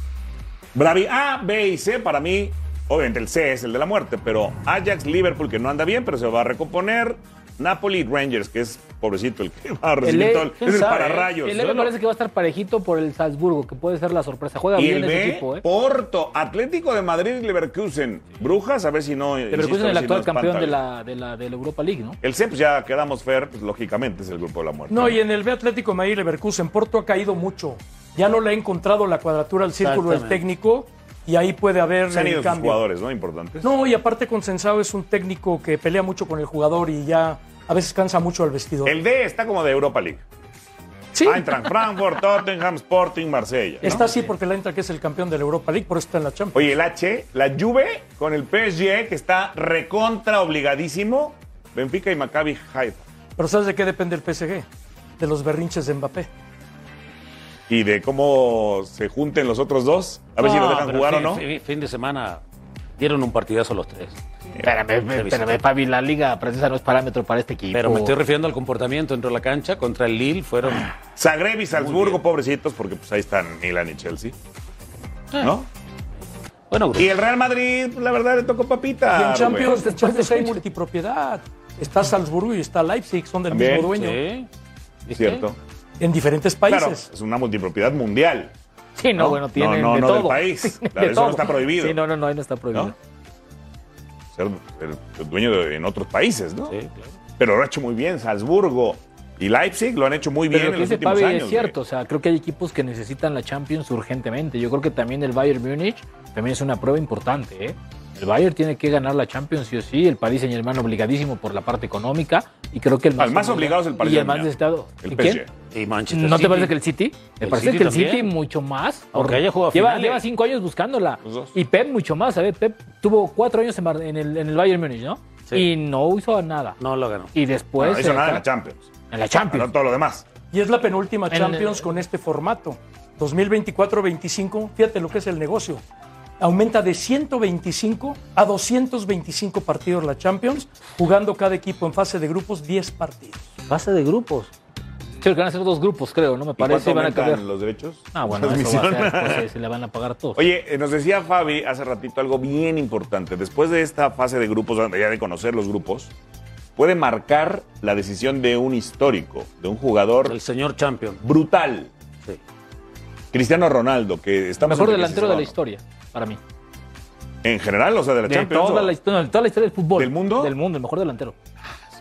Speaker 1: Bravi A, B y C para mí, obviamente el C es el de la muerte, pero Ajax, Liverpool que no anda bien, pero se va a recomponer. Napoli, Rangers, que es pobrecito el que va a recibir
Speaker 4: E,
Speaker 1: todo. el-
Speaker 4: ¿quién
Speaker 1: Es el
Speaker 4: sabe,
Speaker 1: pararrayos.
Speaker 4: El E me parece que va a estar parejito por el Salzburgo, que puede ser la sorpresa. Juega
Speaker 1: Y
Speaker 4: bien
Speaker 1: el
Speaker 4: ese
Speaker 1: B,
Speaker 4: equipo, ¿eh?
Speaker 1: Porto, Atlético de Madrid y Leverkusen. Brujas, a ver si no.
Speaker 4: Leverkusen es el
Speaker 1: si no
Speaker 4: actual campeón de
Speaker 1: el-
Speaker 4: la, de, la, de la Europa League, ¿no?
Speaker 1: El C, pues ya quedamos fair, pues lógicamente es el grupo de la muerte.
Speaker 3: No, y en el B Atlético de Madrid Leverkusen, Porto ha caído mucho. Ya no le ha encontrado la cuadratura al círculo del técnico y ahí puede haber
Speaker 1: Se han
Speaker 3: el
Speaker 1: ido sus
Speaker 3: cambio.
Speaker 1: jugadores, ¿no? Importantes.
Speaker 3: No, y aparte Consensado es un técnico que pelea mucho con el jugador y ya a veces cansa mucho al vestidor.
Speaker 1: El D está como de Europa League.
Speaker 3: Sí.
Speaker 1: Eintracht Frankfurt, Tottenham, Sporting, Marsella. ¿no?
Speaker 3: Está así porque la entra que es el campeón de la Europa League, por eso está en la Champions.
Speaker 1: Oye, el H, la Juve con el PSG, que está recontra obligadísimo. Benfica y Maccabi Haifa.
Speaker 3: Pero ¿sabes de qué depende el PSG? De los berrinches de Mbappé.
Speaker 1: Y de cómo se junten los otros dos. A ver si lo dejan jugar o no.
Speaker 2: Fin, fin de semana dieron un partidazo los tres.
Speaker 4: Espérame, espérame, Fabi, la Liga Francesa no es parámetro para este equipo.
Speaker 2: Pero me estoy refiriendo al comportamiento dentro de la cancha contra el Lille. Fueron.
Speaker 1: Zagreb y Salzburgo, pobrecitos, porque pues ahí están Milan y Chelsea. ¿No?
Speaker 2: Bueno,
Speaker 1: Y el Real Madrid, la verdad, le tocó papita.
Speaker 3: y en Champions, Champions hay multipropiedad. Está Salzburgo y está Leipzig, son del
Speaker 1: También,
Speaker 3: mismo dueño.
Speaker 2: Sí.
Speaker 1: Es cierto.
Speaker 3: En diferentes
Speaker 1: Claro,
Speaker 3: países.
Speaker 1: es una multipropiedad mundial.
Speaker 4: Sí, no,
Speaker 1: ¿no?
Speaker 4: bueno, tienen
Speaker 1: No, no,
Speaker 4: de
Speaker 1: no
Speaker 4: todo.
Speaker 1: del país.
Speaker 4: De
Speaker 1: Claro, eso
Speaker 4: todo.
Speaker 1: no está prohibido.
Speaker 4: Sí, no, no, no, ahí no está prohibido.
Speaker 1: ¿No? Ser el dueño de, en otros países, ¿no?
Speaker 2: Sí, claro.
Speaker 1: Pero lo ha hecho muy bien Salzburgo y Leipzig lo han hecho muy bien
Speaker 4: Pero lo
Speaker 1: en los últimos
Speaker 4: Pavi
Speaker 1: años.
Speaker 4: es cierto, o sea, creo que hay equipos que necesitan la Champions urgentemente. Yo creo que también el Bayern Múnich también es una prueba importante, ¿eh? El Bayern tiene que ganar la Champions sí o sí, el Paris Saint Germain obligadísimo por la parte económica y creo que el
Speaker 1: Ah, el más obligado es el Paris
Speaker 4: y el más necesitado.
Speaker 1: El
Speaker 4: ¿Y quién?
Speaker 2: Y Manchester
Speaker 4: ¿No te
Speaker 2: City.
Speaker 4: parece que el City? Me
Speaker 2: El
Speaker 4: parece
Speaker 2: City
Speaker 4: que el City mucho más.
Speaker 2: Aunque haya jugado
Speaker 4: lleva,
Speaker 2: finales.
Speaker 4: lleva cinco años buscándola. Y Pep mucho más. A ver, Pep tuvo cuatro años en, el, en el Bayern Múnich, ¿no?
Speaker 2: Sí.
Speaker 4: Y no hizo nada.
Speaker 2: No lo ganó.
Speaker 4: Y después...
Speaker 1: no hizo
Speaker 4: eh,
Speaker 1: nada en la Champions.
Speaker 4: En la Champions.
Speaker 1: Ganó todo lo demás.
Speaker 3: Y es la penúltima
Speaker 4: el-
Speaker 3: Champions con este formato. 2024-25, fíjate lo que es el negocio. Aumenta de 125 a 225 partidos la Champions, jugando cada equipo en fase de grupos 10 partidos.
Speaker 4: Fase de grupos. Sí, van a ser dos grupos, creo, ¿no? Me
Speaker 1: ¿Y
Speaker 4: parece.
Speaker 1: cuánto
Speaker 4: Van a cambiar.
Speaker 1: los derechos?
Speaker 4: Ah, bueno, eso va a ser, pues, se le van a pagar todos.
Speaker 1: Oye, eh, nos decía Fabi hace ratito algo bien importante. Después de esta fase de grupos, ya de conocer los grupos, puede marcar la decisión de un histórico, de un jugador
Speaker 2: El señor champion.
Speaker 1: brutal.
Speaker 2: Sí.
Speaker 1: Cristiano Ronaldo, que estamos
Speaker 4: mejor delantero de la historia, para mí.
Speaker 1: En general, o sea, de la
Speaker 4: De
Speaker 1: Champions.
Speaker 4: toda
Speaker 1: ¿o?
Speaker 4: la, historia, toda la historia del fútbol.
Speaker 1: ¿Del mundo?
Speaker 4: Del mundo, el mejor delantero.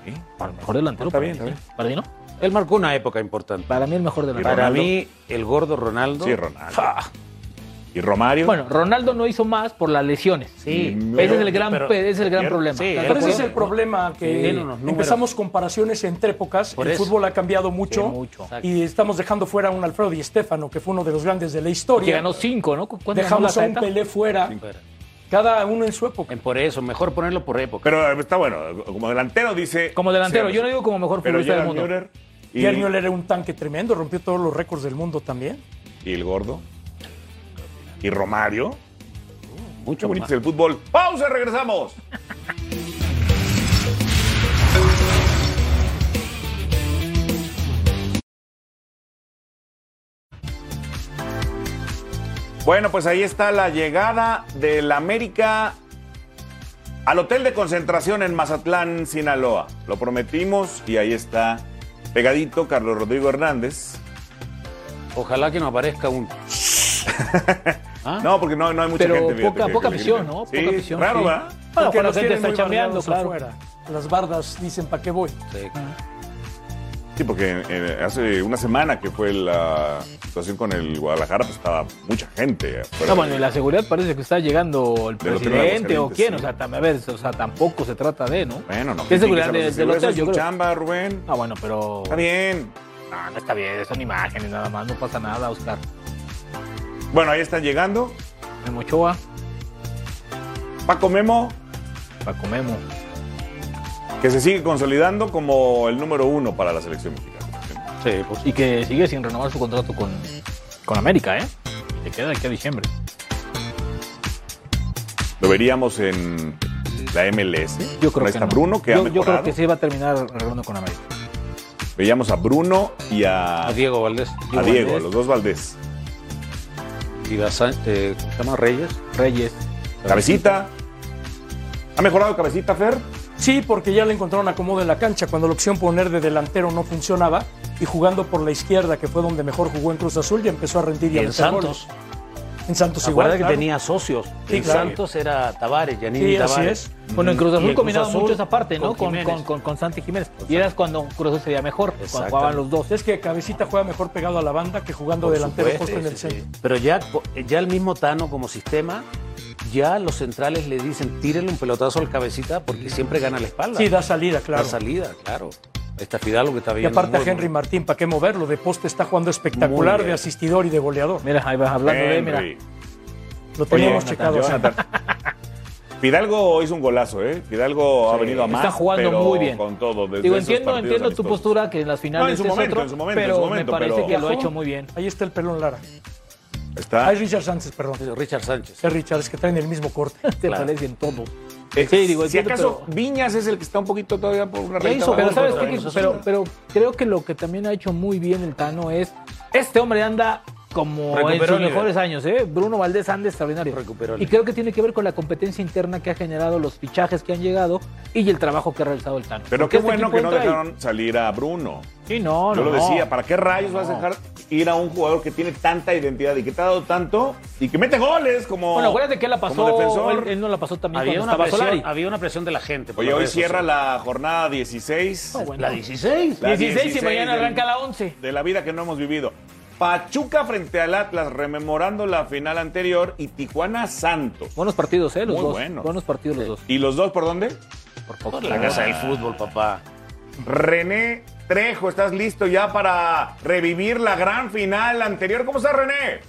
Speaker 1: Sí.
Speaker 4: Para el mejor delantero.
Speaker 1: Está
Speaker 4: para
Speaker 1: bien,
Speaker 4: mí,
Speaker 1: está bien.
Speaker 4: sí. Para ti, ¿no?
Speaker 2: Él marcó una época importante.
Speaker 4: Para mí el mejor delantero.
Speaker 2: Para mí, el gordo Ronaldo.
Speaker 1: Sí, Ronaldo.
Speaker 2: Fa.
Speaker 1: ¿Y Romario?
Speaker 4: Bueno, Ronaldo no hizo más por las lesiones.
Speaker 2: Sí,
Speaker 4: ese es el gran,
Speaker 2: pero-
Speaker 4: ese es el gran
Speaker 1: pero-
Speaker 4: problema.
Speaker 2: sí,
Speaker 4: ¿Estás de
Speaker 3: Pero ese es el problema, que empezamos comparaciones entre épocas,
Speaker 2: Por
Speaker 3: el
Speaker 2: eso.
Speaker 3: fútbol ha cambiado mucho,
Speaker 4: Sí, mucho.
Speaker 3: y estamos dejando fuera a un Alfredo Di Stéfano, que fue uno de los grandes de la
Speaker 4: Que
Speaker 3: historia.
Speaker 4: ganó cinco, ¿no? ¿Cuánto
Speaker 3: Dejamos a un Pelé fuera, cada uno en su época.
Speaker 2: En por eso, mejor ponerlo por época.
Speaker 1: Pero eh, está bueno. Como delantero dice.
Speaker 4: Como delantero, yo no digo como mejor futbolista del mundo.
Speaker 1: Müller y,
Speaker 3: Müller era un tanque tremendo, rompió todos los récords del mundo también.
Speaker 1: y el gordo. Y Romario.
Speaker 2: Mucho
Speaker 1: bonito es el fútbol. ¡Pausa! ¡Regresamos! Bueno, pues ahí está la llegada del América al hotel de concentración en Mazatlán, Sinaloa. Lo prometimos y ahí está pegadito Carlos Rodrigo Hernández.
Speaker 2: Ojalá que no aparezca un. ¿Ah?
Speaker 1: No, porque no, no hay mucha
Speaker 4: Pero
Speaker 1: gente. fíjate,
Speaker 4: poca-
Speaker 1: que-
Speaker 4: poca
Speaker 1: que gritan.
Speaker 4: ¿no?
Speaker 1: Sí,
Speaker 4: Poca afición,
Speaker 1: raro,
Speaker 4: sí.
Speaker 1: ¿verdad?
Speaker 4: Bueno,
Speaker 3: Porque
Speaker 4: cuando la gente está chambeando, claro.
Speaker 3: afuera. Las bardas dicen, ¿para qué voy?
Speaker 2: Sí.
Speaker 1: Sí, porque eh, hace una semana que fue la situación con el Guadalajara, pues estaba mucha gente.
Speaker 4: No, bueno,
Speaker 1: de-
Speaker 4: y la seguridad parece que está llegando el
Speaker 1: Del
Speaker 4: presidente o quién,
Speaker 1: sí.
Speaker 4: o sea, a ver, o sea, tampoco se trata de, ¿no?
Speaker 1: Bueno, no.
Speaker 4: ¿Qué seguridad
Speaker 1: los
Speaker 4: de- del
Speaker 1: de
Speaker 4: hotel? Yo creo.
Speaker 1: chamba, Rubén.
Speaker 4: Ah, bueno, pero...
Speaker 1: Está bien.
Speaker 4: No, no está bien, son imágenes nada más, no pasa nada, Oscar.
Speaker 1: Bueno, ahí están llegando.
Speaker 4: Memo Ochoa,
Speaker 1: Paco Memo,
Speaker 4: Paco Memo.
Speaker 1: que se sigue consolidando como el número uno para la selección mexicana.
Speaker 2: Sí, pues.
Speaker 4: Y que sigue sin renovar su contrato con, con América, ¿eh? Le queda aquí a diciembre.
Speaker 1: Lo veríamos en la MLS.
Speaker 4: Yo creo
Speaker 1: Ahí
Speaker 4: que
Speaker 1: está
Speaker 4: no.
Speaker 1: Bruno, que
Speaker 4: yo,
Speaker 1: ha
Speaker 4: yo
Speaker 1: mejorado.
Speaker 4: creo que sí va a terminar renovando con América.
Speaker 1: Veíamos a Bruno y a,
Speaker 2: A Diego Valdés.
Speaker 1: a Diego,
Speaker 4: Valdés.
Speaker 1: los dos Valdés.
Speaker 2: Y da San- eh, ¿cómo se llama? Reyes.
Speaker 4: Reyes.
Speaker 1: Cabecita. ¿Ha mejorado Cabecita, Fer?
Speaker 3: Sí, porque ya le encontraron acomodo en la cancha cuando la opción poner de delantero no funcionaba y jugando por la izquierda, que fue donde mejor jugó en Cruz Azul, ya empezó a rendir y
Speaker 2: Y
Speaker 3: a meter
Speaker 2: Santos.
Speaker 3: goles. En Santos igual.
Speaker 2: Que
Speaker 3: claro.
Speaker 2: tenía socios.
Speaker 3: Sí,
Speaker 2: en
Speaker 3: claro.
Speaker 2: Santos era Tavares, Yanini
Speaker 3: Sí, así
Speaker 2: Tavares.
Speaker 3: es.
Speaker 4: Bueno, en Cruz Azul
Speaker 2: Azul
Speaker 4: mucho esa parte, ¿no?
Speaker 2: con
Speaker 4: Con,
Speaker 2: Jiménez.
Speaker 4: con, Santi Jiménez. Y era cuando Cruz Azul se veía mejor, cuando jugaban los dos.
Speaker 3: Es que Cabecita juega mejor pegado a la banda que jugando
Speaker 2: Por
Speaker 3: delantero
Speaker 2: supuesto,
Speaker 3: puesto en el
Speaker 2: sí, sí.
Speaker 3: centro.
Speaker 2: Pero ya, ya el mismo Tano como sistema, ya los centrales le dicen, tírenle un pelotazo al cabecita porque siempre gana la espalda.
Speaker 3: Sí, da salida, claro.
Speaker 2: Da salida, claro. Está Fidalgo que está
Speaker 3: Y
Speaker 2: bien.
Speaker 3: aparte a
Speaker 2: muy,
Speaker 3: Henry Martín, ¿para qué moverlo? De poste está jugando espectacular, de asistidor y de goleador.
Speaker 4: Mira, ahí vas hablando de, mira.
Speaker 1: Henry.
Speaker 3: Lo teníamos
Speaker 1: Oye,
Speaker 3: checado.
Speaker 1: Jonathan. Fidalgo hizo un golazo, ¿eh? Fidalgo ha venido a más.
Speaker 4: está jugando
Speaker 1: pero
Speaker 4: muy bien.
Speaker 1: Con todo. desde
Speaker 4: Digo, entiendo, entiendo tu postura que en las finales
Speaker 1: No, en su
Speaker 4: es
Speaker 1: momento,
Speaker 4: otro,
Speaker 1: en su momento, en
Speaker 4: pero
Speaker 1: su momento,
Speaker 4: me parece
Speaker 1: pero-
Speaker 4: que lo ha hecho muy bien.
Speaker 3: Ahí está el pelón Lara.
Speaker 1: Está.
Speaker 3: Ahí Richard Sánchez, perdón.
Speaker 2: Richard Sánchez.
Speaker 3: Es Richard, es que traen el mismo corte.
Speaker 4: Te
Speaker 2: Claro.
Speaker 4: parecen todo.
Speaker 1: Eh,
Speaker 4: Sí, digo,
Speaker 1: si
Speaker 4: entiendo,
Speaker 1: acaso
Speaker 4: pero-
Speaker 1: Viñas es el que está un poquito todavía por una
Speaker 2: hizo.
Speaker 4: Pero sabes qué? Pero, pero creo que lo que también ha hecho muy bien el Tano es este hombre anda como en sus mejores años, ¿eh? Bruno Valdés anda extraordinario.
Speaker 2: Recuperó
Speaker 4: y creo que tiene que ver con la competencia interna que ha generado los fichajes que han llegado y el trabajo que ha realizado el Tano.
Speaker 1: Pero
Speaker 4: Porque
Speaker 1: qué
Speaker 4: este
Speaker 1: bueno que no dejaron salir a Bruno.
Speaker 4: Sí, no,
Speaker 1: Yo
Speaker 4: no.
Speaker 1: lo decía, ¿para qué rayos vas a dejar ir a un jugador que tiene tanta identidad y que te ha dado tanto y que mete goles como
Speaker 4: Bueno, acuérdate que él la pasó,
Speaker 1: como defensor?
Speaker 4: él, él no la pasó también
Speaker 2: Había una, presión,
Speaker 4: Solari.
Speaker 2: había una presión de la gente. por
Speaker 1: Oye, hoy cierra la jornada 16
Speaker 4: No, bueno.
Speaker 2: La 16.
Speaker 1: La
Speaker 4: 16 y mañana
Speaker 1: del-
Speaker 4: arranca la 11.
Speaker 1: de la vida que no hemos vivido. Pachuca frente al Atlas, rememorando la final anterior, y Tijuana Santos.
Speaker 4: Buenos partidos, ¿eh? Los
Speaker 1: Muy
Speaker 4: dos.
Speaker 1: buenos.
Speaker 4: Buenos partidos los dos.
Speaker 1: ¿Y los dos por dónde?
Speaker 4: Por poco.
Speaker 2: La casa del fútbol, papá.
Speaker 1: René Trejo, ¿estás listo ya para revivir la gran final anterior? ¿Cómo estás, René?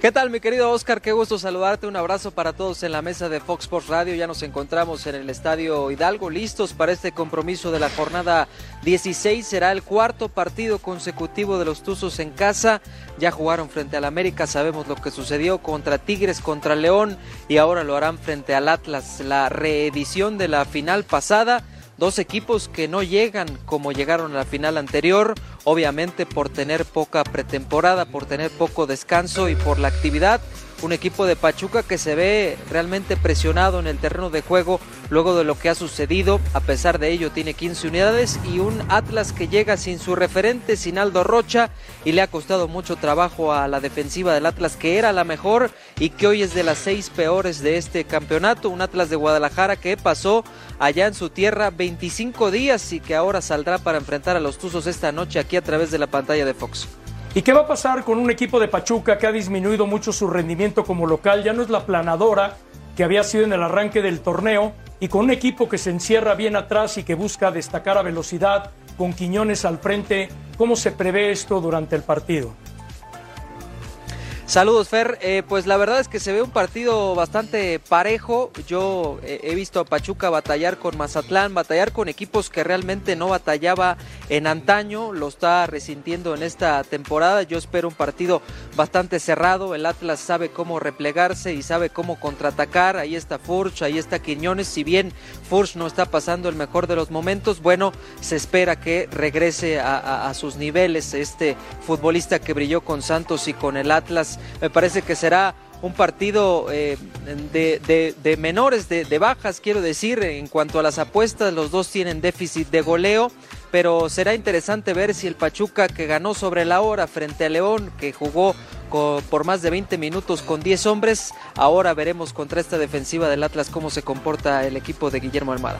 Speaker 10: ¿Qué tal, mi querido Oscar? Qué gusto saludarte. Un abrazo para todos en la mesa de Fox Sports Radio. Ya nos encontramos en el Estadio Hidalgo, listos para este compromiso de la jornada 16. Será el cuarto partido consecutivo de los Tuzos en casa. Ya jugaron frente al América, sabemos lo que sucedió contra Tigres, contra León y ahora lo harán frente al Atlas. La reedición de la final pasada. Dos equipos que no llegan como llegaron a la final anterior, obviamente por tener poca pretemporada, por tener poco descanso y por la actividad. Un equipo de Pachuca que se ve realmente presionado en el terreno de juego luego de lo que ha sucedido. A pesar de ello tiene 15 unidades y un Atlas que llega sin su referente, sin Aldo Rocha y le ha costado mucho trabajo a la defensiva del Atlas que era la mejor y que hoy es de las seis peores de este campeonato. Un Atlas de Guadalajara que pasó allá en su tierra 25 días y que ahora saldrá para enfrentar a los Tuzos esta noche aquí a través de la pantalla de Fox.
Speaker 3: ¿Y qué va a pasar con un equipo de Pachuca que ha disminuido mucho su rendimiento como local? Ya no es la planadora que había sido en el arranque del torneo y con un equipo que se encierra bien atrás y que busca destacar a velocidad con Quiñones al frente. ¿Cómo se prevé esto durante el partido?
Speaker 10: Saludos, Fer. Eh, pues la verdad es que se ve un partido bastante parejo. Yo eh, he visto a Pachuca batallar con Mazatlán, batallar con equipos que realmente no batallaba en antaño. Lo está resintiendo en esta temporada. Yo espero un partido bastante cerrado. El Atlas sabe cómo replegarse y sabe cómo contraatacar. Ahí está Furch, ahí está Quiñones. Si bien Furch no está pasando el mejor de los momentos, bueno, se espera que regrese a, sus niveles este futbolista que brilló con Santos y con el Atlas. Me parece que será un partido eh, de, menores, de, bajas, quiero decir, en cuanto a las apuestas, los dos tienen déficit de goleo, pero será interesante ver si el Pachuca que ganó sobre la hora frente a León, que jugó por más de 20 minutos con 10 hombres, ahora veremos contra esta defensiva del Atlas cómo se comporta el equipo de Guillermo Almada.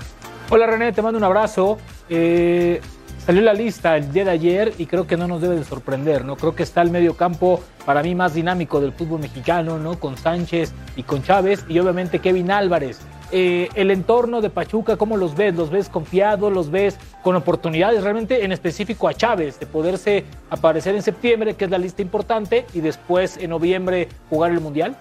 Speaker 4: Hola René, te mando un abrazo. Eh, salió la lista el día de ayer y creo que no nos debe de sorprender, ¿no? Creo que está el medio campo para mí más dinámico del fútbol mexicano, ¿no? Con Sánchez y con Chávez y obviamente Kevin Álvarez. Eh, el entorno de Pachuca, ¿cómo los ves? ¿Los ves confiados? ¿Los ves con oportunidades? Realmente en específico a Chávez de poderse aparecer en septiembre, que es la lista importante, y después en noviembre jugar el Mundial.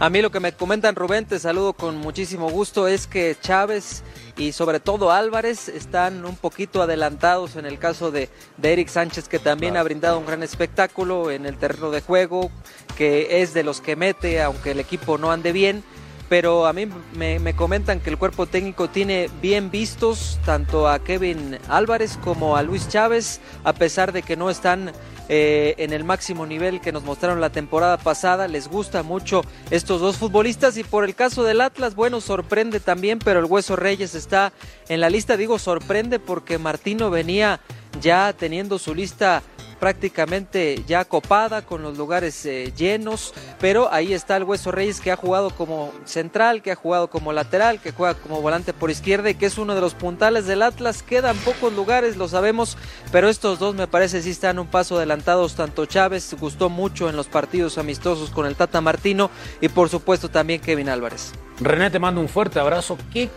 Speaker 10: A mí lo que me comentan Rubén, te saludo con muchísimo gusto, es que Chávez y sobre todo Álvarez están un poquito adelantados en el caso de, de Eric Sánchez, que también ha brindado un gran espectáculo en el terreno de juego, que es de los que mete, aunque el equipo no ande bien. Pero a mí me, me comentan que el cuerpo técnico tiene bien vistos tanto a Kevin Álvarez como a Luis Chávez, a pesar de que no están eh, en el máximo nivel que nos mostraron la temporada pasada. Les gusta mucho estos dos futbolistas y por el caso del Atlas, bueno, sorprende también, pero el Hueso Reyes está en la lista. Digo sorprende porque Martino venía ya teniendo su lista prácticamente ya copada con los lugares eh, llenos, pero ahí está el Hueso Reyes que ha jugado como central, que ha jugado como lateral, que juega como volante por izquierda y que es uno de los puntales del Atlas. Quedan pocos lugares, lo sabemos, pero estos dos me parece sí están un paso adelantados. Tanto Chávez gustó mucho en los partidos amistosos con el Tata Martino y por supuesto también Kevin Álvarez.
Speaker 2: René, te mando un fuerte abrazo. ¿Qué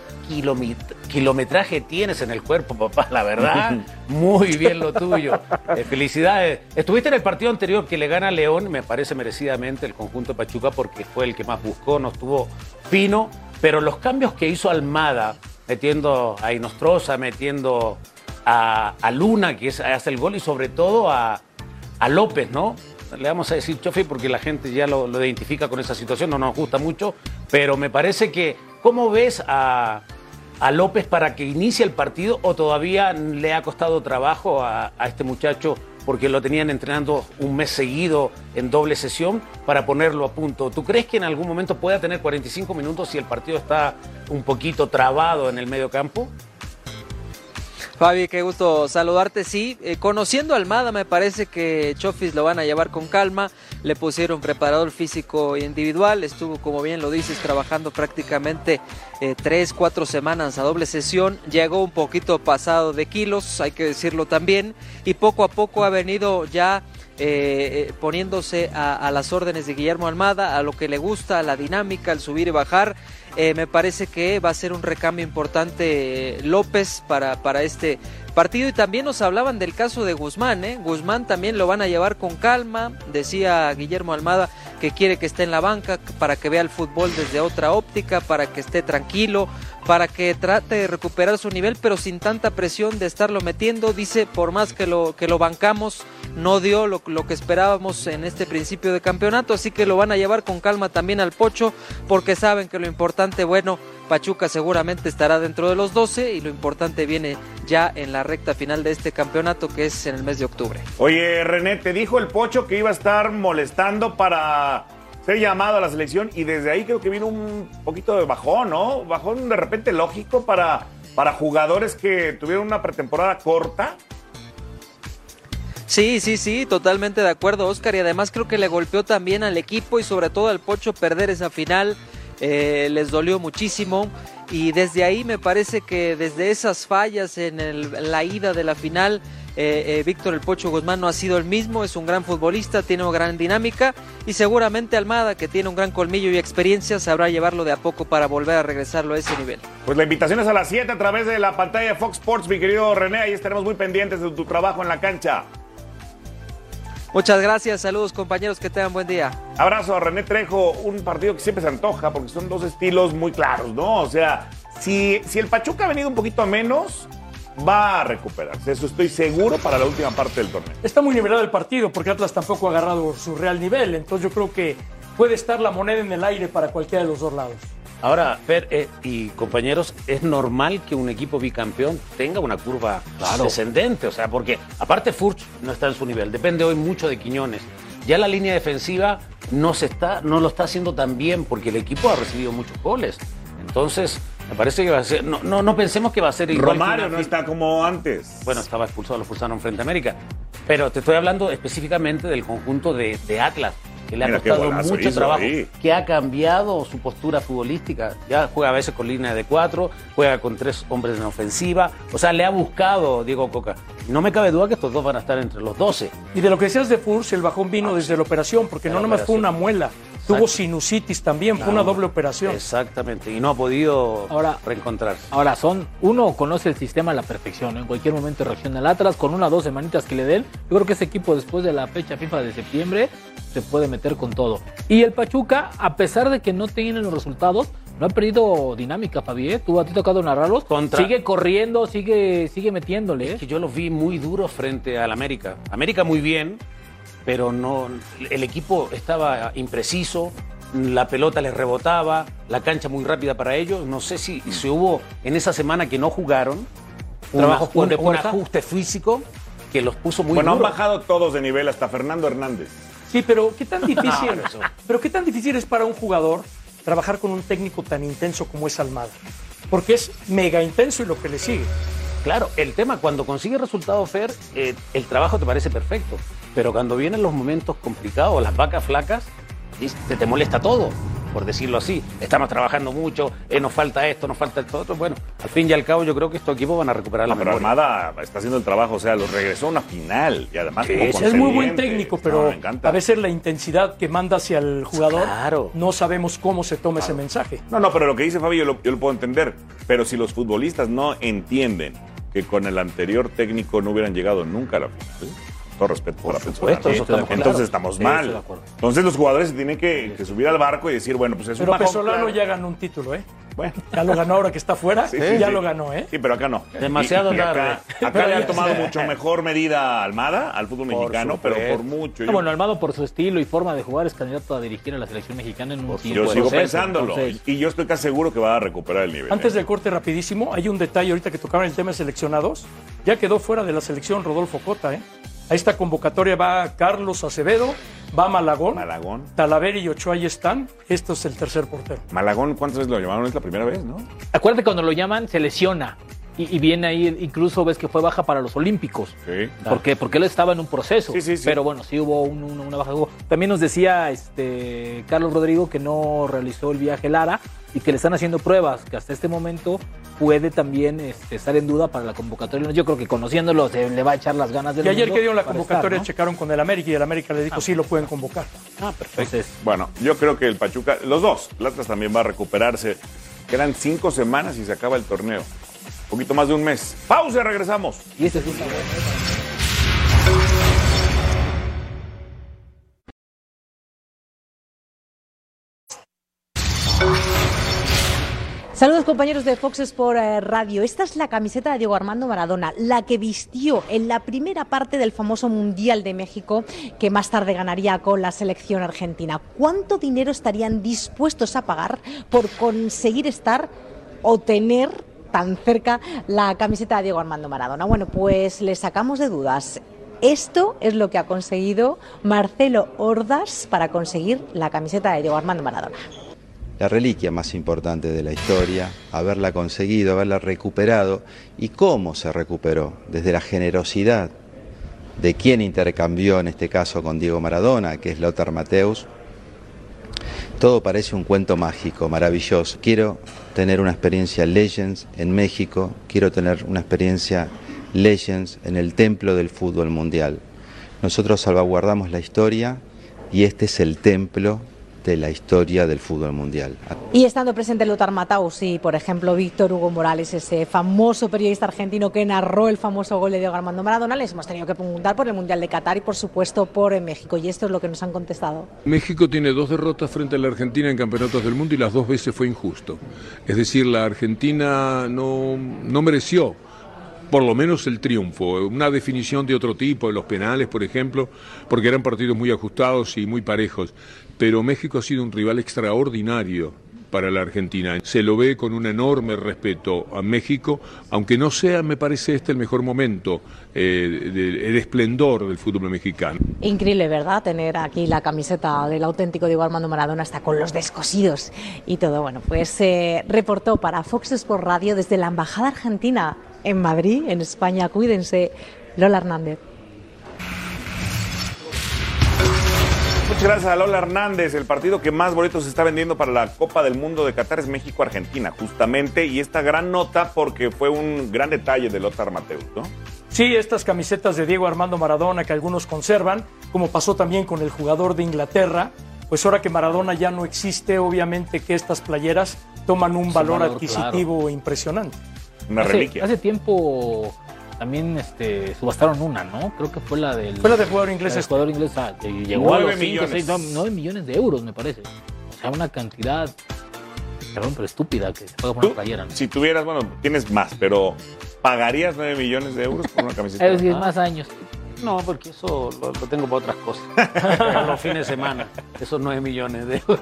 Speaker 2: kilometraje tienes en el cuerpo, papá? La verdad, muy bien lo tuyo. Eh, felicidades. Estuviste en el partido anterior que le gana León, me parece merecidamente el conjunto Pachuca porque fue el que más buscó, no estuvo fino, pero los cambios que hizo Almada, metiendo a Inostroza, metiendo a, a Luna, que es, hace el gol, y sobre todo a, a López, ¿no? Le vamos a decir Chofi porque la gente ya lo, identifica con esa situación, no nos gusta mucho, pero me parece que, ¿cómo ves a, a López para que inicie el partido o todavía le ha costado trabajo a, a, este muchacho porque lo tenían entrenando un mes seguido en doble sesión para ponerlo a punto? ¿Tú crees que en algún momento pueda tener 45 minutos si el partido está un poquito trabado en el medio campo?
Speaker 10: Fabi, qué gusto saludarte. Sí, eh, conociendo a Almada, me parece que Chofis lo van a llevar con calma. Le pusieron preparador físico individual. Estuvo, como bien lo dices, trabajando prácticamente eh, tres, cuatro semanas a doble sesión. Llegó un poquito pasado de kilos, hay que decirlo también. Y poco a poco ha venido ya eh, poniéndose a, a, las órdenes de Guillermo Almada, a lo que le gusta, a la dinámica, al subir y bajar. Eh, me parece que va a ser un recambio importante eh, López para, para este partido y también nos hablaban del caso de Guzmán, ¿eh? Guzmán también lo van a llevar con calma, decía Guillermo Almada que quiere que esté en la banca para que vea el fútbol desde otra óptica, para que esté tranquilo, para que trate de recuperar su nivel, pero sin tanta presión de estarlo metiendo. Dice, por más que lo, que lo bancamos, no dio lo, lo que esperábamos en este principio de campeonato, así que lo van a llevar con calma también al Pocho, porque saben que lo importante, bueno, Pachuca seguramente estará dentro de los 12 y lo importante viene ya en la recta final de este campeonato que es en el mes de octubre.
Speaker 1: Oye, René, te dijo el Pocho que iba a estar molestando para ser llamado a la selección y desde ahí creo que vino un poquito de bajón, ¿no? Bajón de repente lógico para, para jugadores que tuvieron una pretemporada corta.
Speaker 10: Sí, sí, sí, totalmente de acuerdo, Oscar. Y además creo que le golpeó también al equipo y sobre todo al Pocho perder esa final. Eh, les dolió muchísimo y desde ahí me parece que desde esas fallas en la ida de la final, eh, eh, Víctor el Pocho Guzmán no ha sido el mismo, es un gran futbolista, tiene una gran dinámica y seguramente Almada, que tiene un gran colmillo y experiencia, sabrá llevarlo de a poco para volver a regresarlo a ese nivel.
Speaker 1: Pues la invitación es a las 7 a través de la pantalla de Fox Sports, mi querido René, ahí estaremos muy pendientes de tu trabajo en la cancha.
Speaker 10: Muchas gracias, saludos compañeros, que tengan buen día.
Speaker 1: Abrazo a René Trejo, un partido que siempre se antoja porque son dos estilos muy claros, ¿no? O sea, si, si el Pachuca ha venido un poquito a menos, va a recuperarse, eso estoy seguro para la última parte del torneo.
Speaker 3: Está muy nivelado el partido porque Atlas tampoco ha agarrado su real nivel, entonces yo creo que puede estar la moneda en el aire para cualquiera de los dos lados.
Speaker 2: Ahora, Fer eh, y compañeros, es normal que un equipo bicampeón tenga una curva claro. descendente, o sea, porque aparte Furch no está en su nivel, depende hoy mucho de Quiñones. Ya la línea defensiva no se está, no lo está haciendo tan bien porque el equipo ha recibido muchos goles. Entonces, me parece que va a ser. No, no, no pensemos que va a ser igual.
Speaker 1: Romario no está como antes.
Speaker 2: Bueno, estaba expulsado, lo expulsaron frente a América. Pero te estoy hablando específicamente del conjunto de, de Atlas que le ha costado mucho trabajo,
Speaker 1: ahí.
Speaker 2: que ha cambiado su postura futbolística. Ya juega a veces con línea de cuatro, juega con tres hombres en ofensiva. O sea, le ha buscado Diego Coca. No me cabe duda que estos dos van a estar entre los 12.
Speaker 3: Y de lo que decías de Furs, el bajón vino desde la operación, porque no nomás fue una muela, tuvo sinusitis también, fue una doble operación.
Speaker 2: Exactamente, y no ha podido
Speaker 4: Ahora-
Speaker 2: reencontrarse.
Speaker 4: Ahora, son, uno conoce el sistema a la perfección, en cualquier momento reacciona el Atlas, con una o dos semanitas que le den, yo creo que ese equipo después de la fecha FIFA de septiembre se puede meter con todo. Y el Pachuca, a pesar de que no tienen los resultados, no ha perdido dinámica, Fabi, ¿eh? Tú a ti tocado narrarlos,
Speaker 2: Contra-
Speaker 4: sigue corriendo, sigue, sigue metiéndole. ¿eh?
Speaker 2: que yo los vi muy duros frente al América. América muy bien, pero no el equipo estaba impreciso, la pelota les rebotaba, la cancha muy rápida para ellos. No sé si, si hubo en esa semana que no jugaron un,
Speaker 4: de
Speaker 2: un
Speaker 4: fuerza.
Speaker 2: ajuste físico que los puso muy
Speaker 1: bueno, han bajado todos de nivel, hasta Fernando Hernández.
Speaker 3: Sí, pero qué tan difícil,
Speaker 2: No, eso.
Speaker 3: pero qué tan difícil es para un jugador trabajar con un técnico tan intenso como es Almada. Porque es mega intenso y lo que le sigue.
Speaker 2: Claro, el tema, cuando consigue resultados Fer, eh, el trabajo te parece perfecto. Pero cuando vienen los momentos complicados, las vacas flacas, y te, te molesta todo, por decirlo así. Estamos trabajando mucho, eh, nos falta esto, nos falta esto otro. Bueno, al fin y al cabo yo creo que estos equipos van a recuperar la
Speaker 1: No, pero
Speaker 2: memoria.
Speaker 1: Armada está haciendo el trabajo, o sea, los regresó a una final y además
Speaker 2: Sí,
Speaker 1: como
Speaker 2: es
Speaker 3: Es muy buen técnico,
Speaker 1: No,
Speaker 3: pero
Speaker 1: encanta.
Speaker 3: a veces la intensidad que manda hacia el jugador,
Speaker 2: Claro.
Speaker 3: no sabemos cómo se toma ese mensaje.
Speaker 1: No, no, pero lo que dice Fabi yo lo, yo lo puedo entender. Pero si los futbolistas no entienden que con el anterior técnico no hubieran llegado nunca a la final, todo respeto por la persona.
Speaker 2: supuesto, eso estamos
Speaker 1: Entonces estamos
Speaker 2: Sí,
Speaker 1: mal.
Speaker 2: estoy de acuerdo.
Speaker 1: Entonces los jugadores se tienen que, que subir al barco y decir, bueno, pues es
Speaker 3: Pero
Speaker 1: un bajón,
Speaker 3: Pesolano
Speaker 1: claro.
Speaker 3: ya ganó un título, ¿eh?
Speaker 1: Bueno.
Speaker 3: Ya lo ganó ahora que está fuera,
Speaker 1: Sí, sí,
Speaker 3: ya
Speaker 1: sí.
Speaker 3: lo ganó, ¿eh?
Speaker 1: Sí, pero acá no.
Speaker 2: Demasiado
Speaker 1: Y- y acá,
Speaker 2: tarde.
Speaker 1: acá
Speaker 3: Pero
Speaker 1: le han tomado mucho mejor medida a Almada, al fútbol
Speaker 2: Por
Speaker 1: mexicano,
Speaker 2: supuesto.
Speaker 1: pero por mucho.
Speaker 4: No,
Speaker 1: Yo-
Speaker 4: bueno, Almado por su estilo y forma de jugar es candidato a dirigir a la selección mexicana en un tiempo
Speaker 1: yo sigo
Speaker 4: proceso,
Speaker 1: pensándolo.
Speaker 4: entonces-
Speaker 1: Y yo estoy casi seguro que va a recuperar el nivel.
Speaker 3: Antes
Speaker 1: ¿eh?
Speaker 3: del corte rapidísimo, hay un detalle ahorita que tocaban el tema de seleccionados. Ya quedó fuera de la selección Rodolfo Cota, ¿eh? A esta convocatoria va Carlos Acevedo, va Malagón,
Speaker 1: Malagón.
Speaker 3: Talavera y Ochoa ahí están. Esto es el tercer portero.
Speaker 1: Malagón, ¿cuántas veces lo llamaron? Es la primera vez, ¿no?
Speaker 4: Acuérdate cuando lo llaman, se lesiona. Y, y viene ahí, incluso ves que fue baja para los Olímpicos.
Speaker 1: Sí.
Speaker 4: ¿Por qué? Porque él estaba en un proceso.
Speaker 1: Sí, sí, sí.
Speaker 4: Pero bueno, sí hubo un- un- una baja de juego. También nos decía este Carlos Rodrigo que no realizó el viaje Lara y que le están haciendo pruebas, que hasta este momento puede también este, estar en duda para la convocatoria. Yo creo que conociéndolo se le va a echar las ganas del
Speaker 3: Y ayer que dieron la convocatoria
Speaker 4: estar, ¿no?
Speaker 3: checaron con el América y el América le dijo sí lo pueden convocar.
Speaker 4: Ah, perfecto. Entonces,
Speaker 1: Bueno, yo creo que el Pachuca, los dos, el Atlas también va a recuperarse. Quedan cinco semanas y se acaba el torneo. Poquito más de un mes. Pausa regresamos.
Speaker 4: y este es un
Speaker 11: Saludos compañeros de Fox Sport eh, Radio. Esta es la camiseta de Diego Armando Maradona, la que vistió en la primera parte del famoso Mundial de México que más tarde ganaría con la selección argentina. ¿Cuánto dinero estarían dispuestos a pagar por conseguir estar o tener tan cerca la camiseta de Diego Armando Maradona? Bueno, pues le sacamos de dudas. Esto es lo que ha conseguido Marcelo Ordas para conseguir la camiseta de Diego Armando Maradona.
Speaker 12: la reliquia más importante de la historia, haberla conseguido, haberla recuperado y cómo se recuperó, desde la generosidad de quien intercambió en este caso con Diego Maradona, que es Lothar Mateus. Todo parece un cuento mágico, maravilloso. Quiero tener una experiencia Legends en México, quiero tener una experiencia Legends en el templo del fútbol mundial. Nosotros salvaguardamos la historia y este es el templo de la historia del fútbol mundial.
Speaker 11: Y estando presente Lothar Matthaus y, por ejemplo, Víctor Hugo Morales, ese famoso periodista argentino que narró el famoso gol de Diego Armando Maradona, les hemos tenido que preguntar por el Mundial de Qatar y, por supuesto, por México. Y esto es lo que nos han contestado.
Speaker 13: México tiene dos derrotas frente a la Argentina en campeonatos del mundo y las dos veces fue injusto. Es decir, la Argentina no, no mereció por lo menos el triunfo, una definición de otro tipo, de los penales, por ejemplo, porque eran partidos muy ajustados y muy parejos. Pero México ha sido un rival extraordinario para la Argentina. Se lo ve con un enorme respeto a México, aunque no sea, me parece este el mejor momento, eh, el esplendor del fútbol mexicano.
Speaker 11: Increíble, ¿verdad? Tener aquí la camiseta del auténtico Diego Armando Maradona hasta con los descosidos y todo. Bueno, pues eh, reportó para Fox Sports Radio desde la Embajada Argentina en Madrid, en España. Cuídense, Lola Hernández.
Speaker 1: Muchas gracias a Lola Hernández. El partido que más boletos se está vendiendo para la Copa del Mundo de Qatar es México-Argentina, justamente. Y esta gran nota porque fue un gran detalle de Lothar Mateus, ¿no?
Speaker 3: Sí, estas camisetas de Diego Armando Maradona que algunos conservan, como pasó también con el jugador de Inglaterra, pues ahora que Maradona ya no existe, obviamente que estas playeras toman un valor,
Speaker 4: valor,
Speaker 3: adquisitivo impresionante.
Speaker 1: Una
Speaker 4: hace,
Speaker 1: reliquia.
Speaker 4: Hace tiempo también este, subastaron una, ¿no? Creo que fue la del.
Speaker 3: Fue la del jugador inglés este.
Speaker 4: jugador inglés, ah, que llegó a
Speaker 1: Nueve
Speaker 4: los 5,
Speaker 1: millones.
Speaker 4: 6, no, 9 millones de euros, me parece. O sea, una cantidad, perdón, pero estúpida que se puede poner playera. ¿no?
Speaker 1: si tuvieras, bueno, tienes más, pero ¿pagarías 9 millones de euros por una camiseta?
Speaker 4: Es decir, más años.
Speaker 2: No, porque eso lo, lo tengo para otras cosas. Para los fines de semana. Esos 9 millones de euros.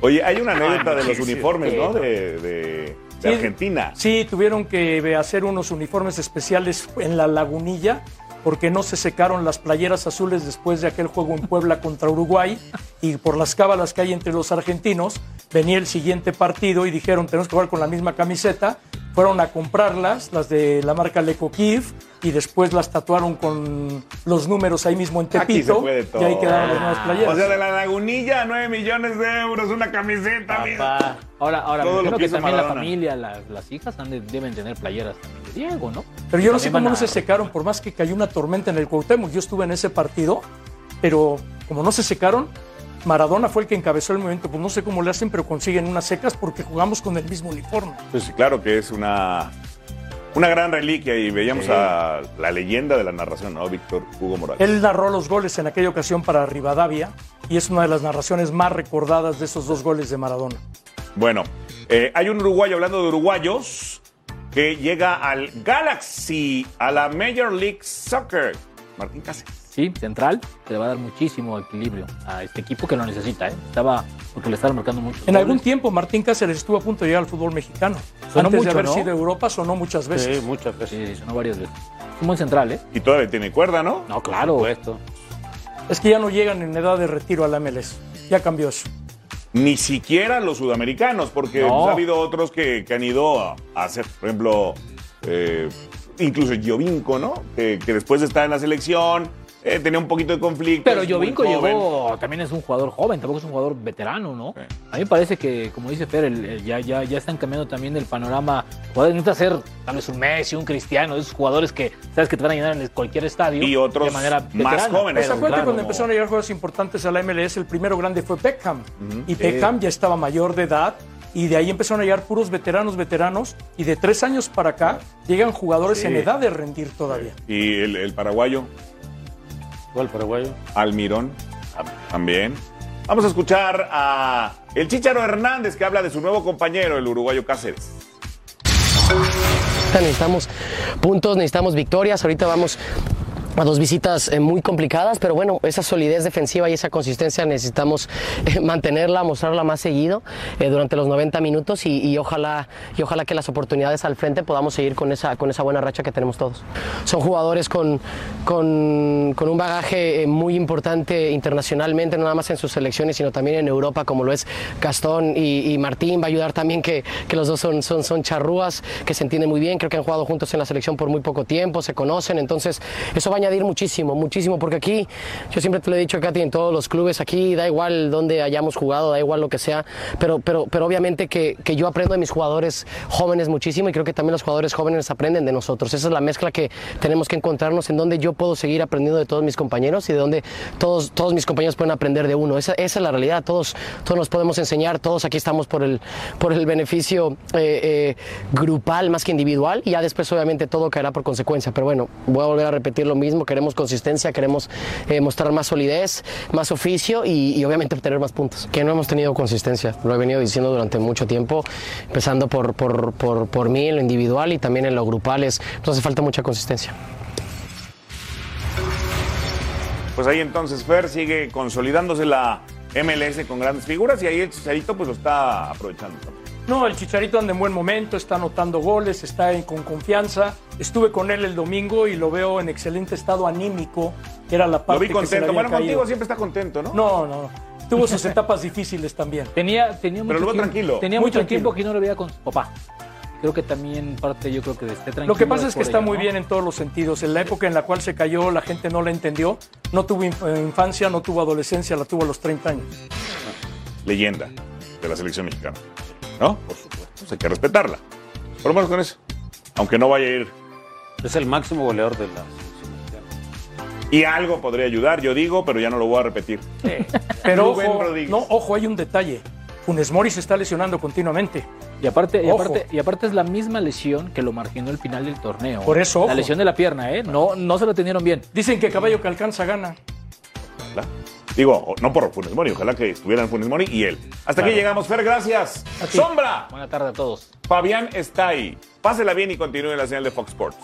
Speaker 1: Oye, hay una anécdota de los uniformes. ¿no? De, de- de
Speaker 3: Sí.
Speaker 1: Argentina.
Speaker 3: Sí, tuvieron que hacer unos uniformes especiales en la lagunilla porque no se secaron las playeras azules después de aquel juego en Puebla contra Uruguay y por las cábalas que hay entre los argentinos, venía el siguiente partido y dijeron tenemos que jugar con la misma camiseta, fueron a comprarlas, las de la marca Leco Kiev, y después las tatuaron con los números ahí mismo en
Speaker 1: Aquí se
Speaker 3: Tepito
Speaker 1: puede todo.
Speaker 3: y ahí quedaron las nuevas playeras.
Speaker 1: O sea, de la lagunilla, 9 millones de euros, una camiseta, mira.
Speaker 4: Papá. Ahora, ahora,
Speaker 1: Todo
Speaker 4: me
Speaker 1: lo
Speaker 4: imagino
Speaker 1: que
Speaker 4: también la familia, la- las hijas han de- deben tener playeras también de Diego, ¿no?
Speaker 3: Pero yo no sé cómo no
Speaker 4: a-
Speaker 3: se secaron, por más que cayó una tormenta en el Cuauhtémoc. Yo estuve en ese partido, pero como no se secaron, Maradona fue el que encabezó el movimiento. Pues no sé cómo le hacen, pero consiguen unas secas porque jugamos con el mismo uniforme.
Speaker 1: Pues sí, claro que es una, una gran reliquia y veíamos
Speaker 3: Sí.
Speaker 1: a la leyenda de la narración, ¿no? Víctor Hugo Morales.
Speaker 3: Él narró los goles en aquella ocasión para Rivadavia y es una de las narraciones más recordadas de esos dos goles de Maradona.
Speaker 1: Bueno, eh, hay un uruguayo hablando de uruguayos que llega al Galaxy, a la Major League Soccer. Martín Cáceres.
Speaker 4: Sí, central, que le va a dar muchísimo equilibrio a este equipo que lo necesita, ¿eh? Estaba, porque le estaban marcando mucho.
Speaker 3: En algún tiempo Martín Cáceres estuvo a punto de llegar al fútbol mexicano.
Speaker 4: Sonó
Speaker 3: Antes
Speaker 4: mucho,
Speaker 3: de haber
Speaker 4: ¿no?
Speaker 3: sido Europa, sonó muchas veces.
Speaker 2: Sí, muchas veces.
Speaker 4: Sí, sonó varias veces. Es muy central, ¿eh?
Speaker 1: Y todavía tiene cuerda, ¿no?
Speaker 4: No, claro.
Speaker 3: Es que ya no llegan en edad de retiro a la MLS. Ya cambió eso.
Speaker 1: Ni siquiera los sudamericanos, porque
Speaker 3: No.
Speaker 1: pues, ha habido otros que, que han ido a, hacer, por ejemplo, eh, incluso Giovinco, ¿no? Que, que después de estar en la selección eh, tenía un poquito de conflicto.
Speaker 4: Pero Jovinko llegó, también es un jugador joven, tampoco es un jugador veterano, ¿no? A mí me parece que, como dice Fer, el- el- ya, ya, ya están cambiando también el panorama. Jugadores, necesita ser tal vez un Messi, un Cristiano, esos jugadores que sabes que te van a llenar en cualquier estadio.
Speaker 1: Y otros
Speaker 4: de manera
Speaker 1: más
Speaker 4: veterana.
Speaker 1: jóvenes.
Speaker 3: ¿Se
Speaker 4: Pero,
Speaker 3: acuerdan
Speaker 4: claro,
Speaker 3: cuando empezaron a llegar jugadores importantes a la MLS? El primero grande fue Beckham. Y
Speaker 1: Sí.
Speaker 3: Beckham ya estaba mayor de edad. Y de ahí empezaron a llegar puros veteranos, veteranos. Y de tres años para acá llegan jugadores
Speaker 1: Sí.
Speaker 3: en edad de rendir todavía.
Speaker 1: Y el, el paraguayo,
Speaker 2: ¿Cuál paraguayo?
Speaker 1: Almirón, también. Vamos a escuchar a el Chicharo Hernández que habla de su nuevo compañero, el uruguayo Cáceres.
Speaker 14: Necesitamos puntos, necesitamos victorias. Ahorita vamos a dos visitas eh, muy complicadas, pero bueno, esa solidez defensiva y esa consistencia necesitamos eh, mantenerla, mostrarla más seguido eh, durante los 90 minutos y, y ojalá y ojalá que las oportunidades al frente podamos seguir con esa con esa buena racha que tenemos todos. Son jugadores con con, con un bagaje eh, muy importante internacionalmente, no nada más en sus selecciones, sino también en Europa, como lo es Gastón y, y Martín. Va a ayudar también que, que los dos son, son, son charrúas, que se entienden muy bien, creo que han jugado juntos en la selección por muy poco tiempo, se conocen, entonces eso va a añadir muchísimo, muchísimo, porque aquí, yo siempre te lo he dicho, Katy, en todos los clubes, aquí da igual dónde hayamos jugado, da igual lo que sea, pero, pero, pero obviamente que, que yo aprendo de mis jugadores jóvenes muchísimo y creo que también los jugadores jóvenes aprenden de nosotros. Esa es la mezcla que tenemos que encontrarnos en donde yo puedo seguir aprendiendo de todos mis compañeros y de donde todos, todos mis compañeros pueden aprender de uno. Esa, esa es la realidad, todos, todos nos podemos enseñar, todos aquí estamos por el, por el beneficio eh, eh, grupal más que individual y ya después obviamente todo caerá por consecuencia. Pero bueno, voy a volver a repetir lo mismo, queremos consistencia, queremos eh, mostrar más solidez, más oficio y, obviamente obtener más puntos. Que no hemos tenido consistencia, lo he venido diciendo durante mucho tiempo, empezando por, por, por, por mí en lo individual y también en lo grupal, es, nos hace falta mucha consistencia.
Speaker 1: Pues ahí entonces Fer sigue consolidándose la MLS con grandes figuras y ahí el Chicharito pues lo está aprovechando.
Speaker 3: No, el Chicharito anda en buen momento, está anotando goles, está en- con confianza. Estuve con él el domingo y lo veo en excelente estado anímico, que era la parte
Speaker 1: Lo vi
Speaker 3: que se le
Speaker 1: contento.
Speaker 3: había
Speaker 1: Bueno,
Speaker 3: caído.
Speaker 1: contigo siempre está contento, ¿no?
Speaker 3: No, no. Tuvo sus etapas difíciles también.
Speaker 4: Tenía, tenía
Speaker 1: Pero
Speaker 4: mucho
Speaker 1: veo
Speaker 4: tiempo,
Speaker 1: tranquilo.
Speaker 4: Tenía
Speaker 3: Muy
Speaker 4: mucho
Speaker 3: tranquilo.
Speaker 4: tiempo que no lo veía con su papá. Creo que también parte, yo creo que de esté tranquilo.
Speaker 3: Lo que pasa es que está
Speaker 4: ello,
Speaker 3: muy
Speaker 4: ¿no?
Speaker 3: bien en todos los sentidos. En la época en la cual se cayó, la gente no la entendió. No tuvo eh, infancia, no tuvo adolescencia, la tuvo a los 30 años.
Speaker 1: Leyenda de la selección mexicana. ¿No? Por supuesto. Pues hay que respetarla. Por lo menos con eso. Aunque no vaya a ir.
Speaker 2: Es el máximo goleador de la
Speaker 1: Y algo podría ayudar, yo digo, pero ya no lo voy a repetir.
Speaker 3: Pero
Speaker 1: Rubén
Speaker 3: ojo,
Speaker 1: Rodríguez.
Speaker 3: no, ojo, hay un detalle. Funes Mori se está lesionando continuamente.
Speaker 4: Y aparte, y aparte, y aparte es la misma lesión que lo marginó al final del torneo.
Speaker 3: Por eso,
Speaker 4: La
Speaker 3: ojo.
Speaker 4: lesión de la pierna, ¿eh? No, no se lo tenieron bien.
Speaker 3: Dicen que caballo que alcanza gana.
Speaker 1: Ojalá. Digo, no por Funes Mori, ojalá que estuvieran Funes Mori y él. Hasta aquí llegamos, Fer, gracias. Sombra.
Speaker 4: Buena tarde a todos.
Speaker 1: Fabián está ahí. Pásela bien y continúe en la señal de Fox Sports.